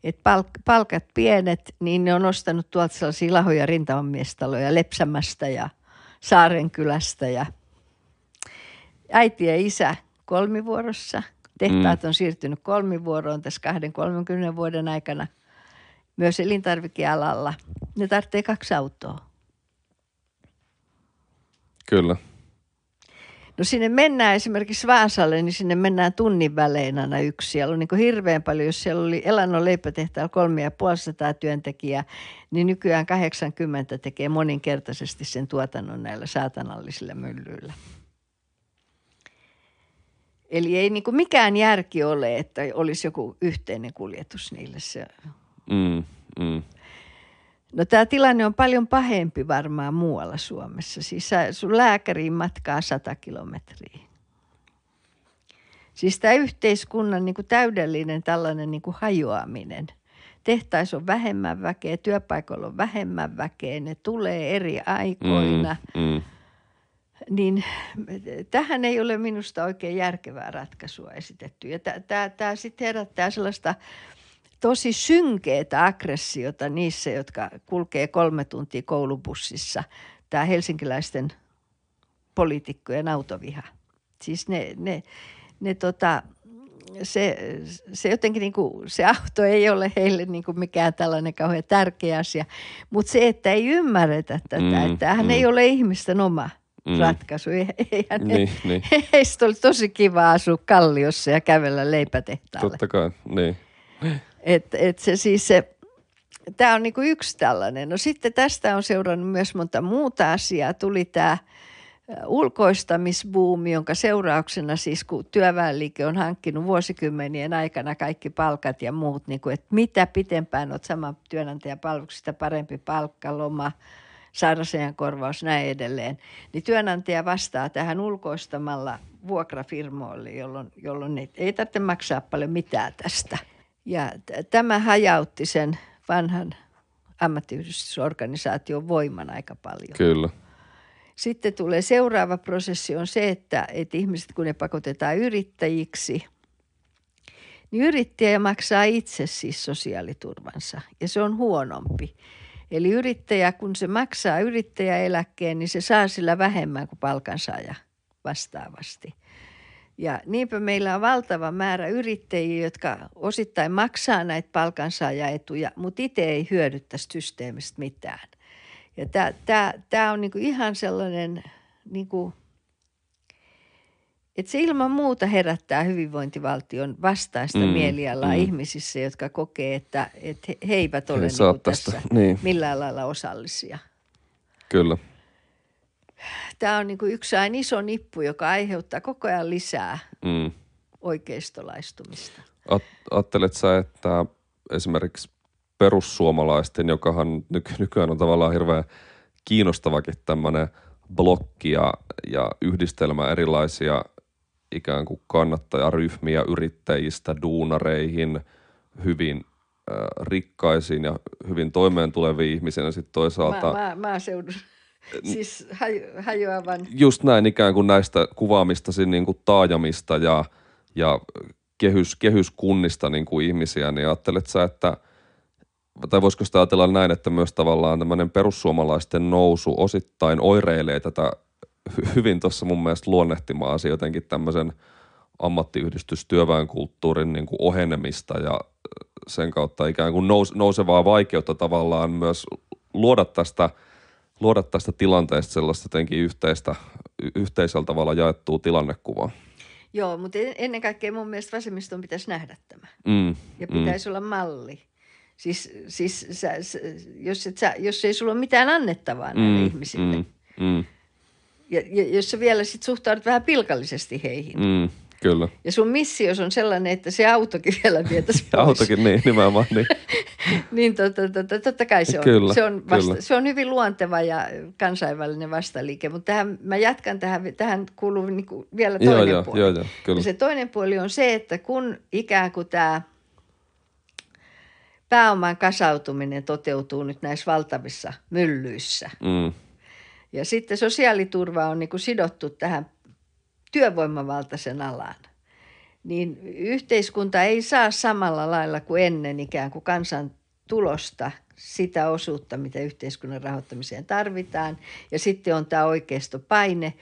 että palkat pienet, niin ne on ostanut tuolta sellaisia lahoja rintamamiestaloja Lepsämästä ja Saarenkylästä ja äiti ja isä kolmivuorossa – Tehtaat mm. on siirtynyt kolmivuoroon tässä 20-30 vuoden aikana. Myös elintarvikealalla. Ne tarvitsee kaksi autoa. Kyllä. No sinne mennään esimerkiksi Vaasalle, niin sinne mennään tunnin välein aina yksi. Siellä on niin hirveän paljon, jos siellä oli Elannon leipätehtaalla kolme ja puolisataa työntekijää, niin nykyään 80 tekee moninkertaisesti sen tuotannon näillä saatanallisilla myllyillä. Eli ei niin mikään järki ole, että olisi joku yhteinen kuljetus niille. Se, Mm, mm. No tämä tilanne on paljon pahempi varmaan muualla Suomessa. Siis sä, sun lääkäriin matkaa 100 kilometriä. Siis tämä yhteiskunnan niin kuin täydellinen tällainen niin kuin hajoaminen. Tehtaissa on vähemmän väkeä, työpaikoilla on vähemmän väkeä, ne tulee eri aikoina. Mm, mm. Niin tähän ei ole minusta oikein järkevää ratkaisua esitetty. Ja tämä sitten herättää sellaista tosi synkeitä aggressiota niissä, jotka kulkee kolme tuntia koulubussissa. Tämä helsinkiläisten poliitikkojen autoviha. Siis ne, ne, ne tota, se, se jotenkin niin kuin, se auto ei ole heille niin kuin mikään tällainen kauhean tärkeä asia, mutta se, että ei ymmärretä tätä, mm, että hän mm. ei ole ihmisten oma mm. ratkaisu. Eihän niin, he, niin. Heistä oli tosi kiva asua Kalliossa ja kävellä leipätehtaalle. Totta kai, niin. Et, et se siis se, tämä on niinku yksi tällainen. No sitten tästä on seurannut myös monta muuta asiaa. Tuli tämä ulkoistamisbuumi, jonka seurauksena siis kun työväenliike on hankkinut vuosikymmenien aikana kaikki palkat ja muut, niin kuin, että mitä pitempään olet sama työnantajapalveluksesta, parempi palkka, loma, sairausajan korvaus, näin edelleen, niin työnantaja vastaa tähän ulkoistamalla vuokrafirmoille, jolloin, jolloin ei tarvitse maksaa paljon mitään tästä. Ja t- tämä hajautti sen vanhan ammattiyhdistysorganisaation voiman aika paljon. Kyllä. Sitten tulee seuraava prosessi on se, että, että ihmiset kun ne pakotetaan yrittäjiksi, niin yrittäjä maksaa itse siis sosiaaliturvansa ja se on huonompi. Eli yrittäjä, kun se maksaa yrittäjäeläkkeen, niin se saa sillä vähemmän kuin palkansaaja vastaavasti. Ja niinpä meillä on valtava määrä yrittäjiä, jotka osittain maksaa näitä palkansaajaetuja, mutta itse ei hyödy tästä systeemistä mitään. Ja tämä on niinku ihan sellainen, niinku, että se ilman muuta herättää hyvinvointivaltion vastaista mm, mielialaa mm. ihmisissä, jotka kokee, että, että he eivät ole niinku tässä niin. millään lailla osallisia. Kyllä tämä on niin kuin yksi aina iso nippu, joka aiheuttaa koko ajan lisää mm. oikeistolaistumista. Ajattelet sä, että esimerkiksi perussuomalaisten, jokahan nyky- nykyään on tavallaan hirveän kiinnostavakin tämmöinen blokki ja, ja yhdistelmä erilaisia ikään kuin kannattajaryhmiä yrittäjistä duunareihin, hyvin äh, rikkaisiin ja hyvin toimeen tuleviin ihmisiin ja sitten toisaalta... Mä, mä, maaseudun siis haju, hajoavan. Just näin ikään kuin näistä kuvaamista niin kuin taajamista ja, ja kehys, kehyskunnista niin kuin ihmisiä, niin ajattelet sä, että tai voisiko sitä ajatella näin, että myös tavallaan tämmöinen perussuomalaisten nousu osittain oireilee tätä hyvin tuossa mun mielestä luonnehtimaa jotenkin tämmöisen ammattiyhdistystyöväenkulttuurin niin kuin ohenemista ja sen kautta ikään kuin nous, nousevaa vaikeutta tavallaan myös luoda tästä – luoda tästä tilanteesta sellaista jotenkin yhteistä, yhteisellä tavalla jaettua tilannekuvaa. Joo, mutta ennen kaikkea mun mielestä vasemmiston pitäisi nähdä tämä. Mm, ja mm. pitäisi mm. olla malli. Siis, siis sä, sä, jos, et sä, jos ei sulla ole mitään annettavaa näille mm, ihmisille. Mm, mm. Ja, ja jos sä vielä sit suhtaudut vähän pilkallisesti heihin. Mm, Kyllä. Ja sun missios on sellainen, että se autokin vielä vietäisi pois. autokin, niin, nimenomaan niin. niin totta, totta, totta kai se on. Kyllä, se, on vasta, kyllä. se on hyvin luonteva ja kansainvälinen vastaliike, mutta tähän, mä jatkan tähän, tähän kuuluu niin kuin vielä toinen joo, puoli. Joo, joo, kyllä. Ja se toinen puoli on se, että kun ikään kuin tämä pääoman kasautuminen toteutuu nyt näissä valtavissa myllyissä, mm. Ja sitten sosiaaliturva on niin kuin sidottu tähän työvoimavaltaisen alan, niin yhteiskunta ei saa samalla lailla kuin ennen ikään kuin kansan tulosta sitä osuutta, mitä yhteiskunnan rahoittamiseen tarvitaan. Ja sitten on tämä oikeistopaine,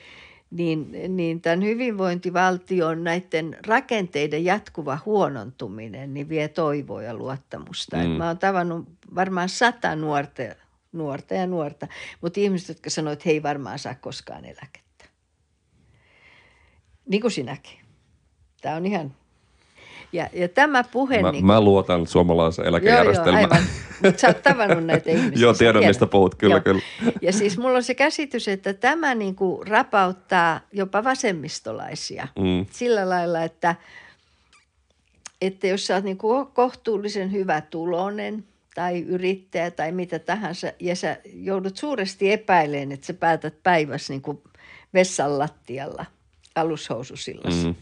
niin, niin tämän hyvinvointivaltion näiden rakenteiden jatkuva huonontuminen niin vie toivoa ja luottamusta. Mm. Et mä oon tavannut varmaan sata nuorta, nuorta ja nuorta, mutta ihmiset, jotka sanoivat, että he ei varmaan saa koskaan eläkettä. Niin kuin sinäkin. Tämä on ihan... Ja, ja tämä puhe... Mä, niin kuin... mä luotan suomalaisen eläkejärjestelmään. Joo, joo, aivan. Mutta sä oot tavannut näitä ihmisiä. joo, tiedän mistä puhut, kyllä, joo. kyllä. Ja siis mulla on se käsitys, että tämä niin kuin rapauttaa jopa vasemmistolaisia. Mm. Sillä lailla, että, että jos sä oot niin kuin kohtuullisen hyvä tulonen tai yrittäjä tai mitä tahansa, ja sä joudut suuresti epäilemään, että sä päätät päivässä niin kuin vessan lattialla alushoususillassa. Mm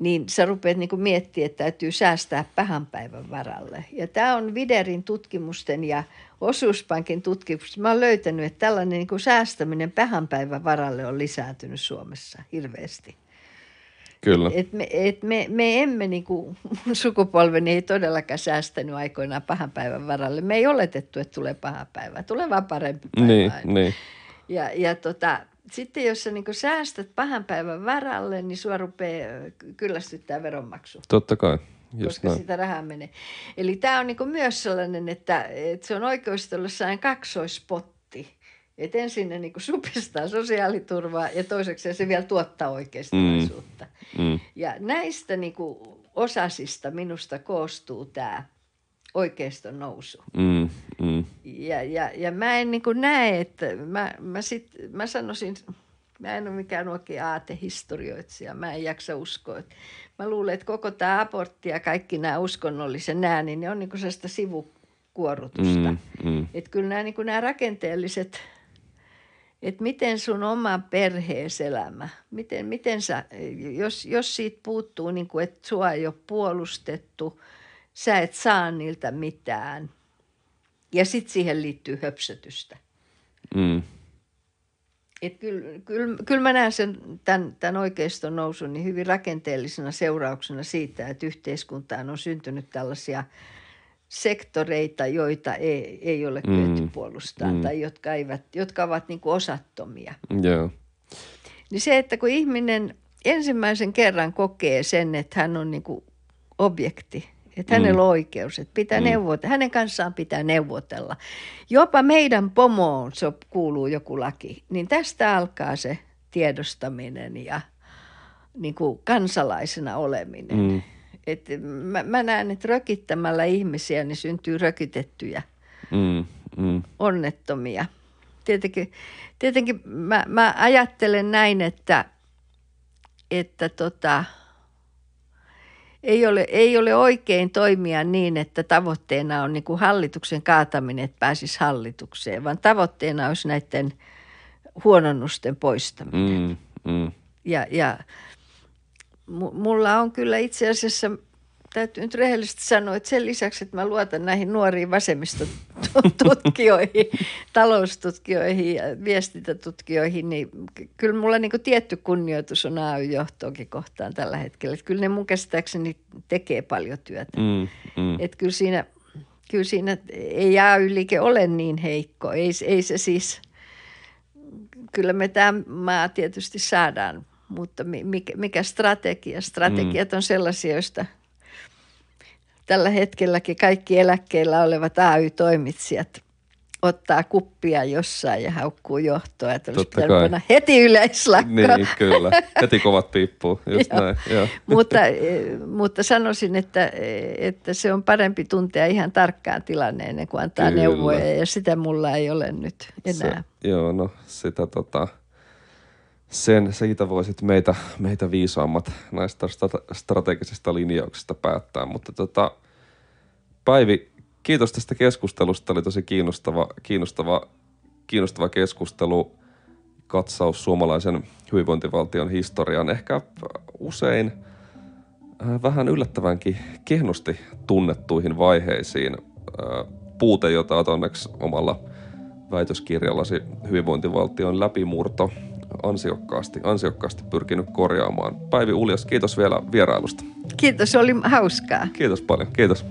niin sä rupeat niin miettimään, että täytyy säästää pähän päivän varalle. Ja tämä on Viderin tutkimusten ja Osuuspankin tutkimusten. Mä oon löytänyt, että tällainen niin säästäminen pähän päivän varalle on lisääntynyt Suomessa hirveästi. Kyllä. Et me, et me, me emme, niin kuin, mun sukupolveni ei todellakaan säästänyt aikoinaan pahan päivän varalle. Me ei oletettu, että tulee paha päivä. Tulee vaan parempi päivä. Niin, niin. Ja, ja tota, sitten jos sä niin säästät pahan päivän varalle, niin sua rupeaa kyllästyttää veronmaksu. Totta kai. Just koska näin. sitä rahaa menee. Eli tämä on niin myös sellainen, että, että se on oikeustollossain kaksoispotti. Että ensin ne niin supistaa sosiaaliturvaa ja toiseksi se vielä tuottaa oikeistolaisuutta. Mm. Mm. Ja näistä niin osasista minusta koostuu tämä oikeiston nousu. Mm, mm. Ja, ja, ja mä en niin näe, että mä, mä, sit, mä sanoisin, mä en ole mikään oikein aatehistorioitsija, mä en jaksa uskoa. Että mä luulen, että koko tämä abortti ja kaikki nämä uskonnollisen nämä, niin ne on niin sellaista sivukuorutusta. Mm, mm. Että kyllä nämä, niin nämä rakenteelliset, että miten sun oma perheeselämä, miten, miten sä, jos, jos siitä puuttuu, niin kuin, että sua ei ole puolustettu – sä et saa niiltä mitään. Ja sitten siihen liittyy höpsötystä. Mm. Et kyllä, kyllä, kyllä mä näen sen, tämän, tämän oikeiston nousun niin hyvin rakenteellisena seurauksena siitä, että yhteiskuntaan on syntynyt tällaisia sektoreita, joita ei, ei ole kyetty mm. puolustamaan mm. tai jotka, eivät, jotka ovat niin kuin osattomia. Yeah. Niin se, että kun ihminen ensimmäisen kerran kokee sen, että hän on niin kuin objekti, että hänellä on mm. oikeus, että pitää mm. neuvotella. Hänen kanssaan pitää neuvotella. Jopa meidän pomoon se kuuluu joku laki. Niin tästä alkaa se tiedostaminen ja niin kuin kansalaisena oleminen. Mm. Et mä, mä näen, että rökittämällä ihmisiä niin syntyy rökitettyjä, mm. Mm. onnettomia. Tietenkin, tietenkin mä, mä ajattelen näin, että, että tota, ei ole, ei ole oikein toimia niin, että tavoitteena on niin kuin hallituksen kaataminen, että pääsisi hallitukseen, vaan tavoitteena olisi näiden huononnusten poistaminen. Mm, mm. Ja, ja mulla on kyllä itse asiassa täytyy nyt rehellisesti sanoa, että sen lisäksi, että mä luotan näihin nuoriin vasemmistotutkijoihin, taloustutkijoihin ja viestintätutkijoihin, niin kyllä mulla niin tietty kunnioitus on AY-johtoonkin kohtaan tällä hetkellä. Että kyllä ne mun käsittääkseni tekee paljon työtä. Mm, mm. Että kyllä siinä, kyllä siinä ei AY-liike ole niin heikko. Ei, ei se siis, kyllä me tämä maa tietysti saadaan mutta mikä, mikä strategia? Strategiat mm. on sellaisia, joista tällä hetkelläkin kaikki eläkkeellä olevat AY-toimitsijat ottaa kuppia jossain ja haukkuu johtoa, että olisi pitänyt heti yleislakko. Niin, kyllä. Heti kovat piippuu, just Joo. näin. Joo. mutta, mutta sanoisin, että, että se on parempi tuntea ihan tarkkaan tilanne ennen kuin antaa kyllä. neuvoja ja sitä mulla ei ole nyt enää. Se, joo, no sitä tota, sen, siitä voisit meitä, meitä viisaammat näistä strategisista linjauksista päättää. Mutta tota, Päivi, kiitos tästä keskustelusta. Oli tosi kiinnostava, kiinnostava, kiinnostava keskustelu, katsaus suomalaisen hyvinvointivaltion historiaan. Ehkä usein äh, vähän yllättävänkin kehnosti tunnettuihin vaiheisiin. Äh, puute, jota olet onneksi omalla väitöskirjallasi hyvinvointivaltion läpimurto ansiokkaasti, ansiokkaasti pyrkinyt korjaamaan. Päivi Uljas, kiitos vielä vierailusta. Kiitos, oli hauskaa. Kiitos paljon, kiitos.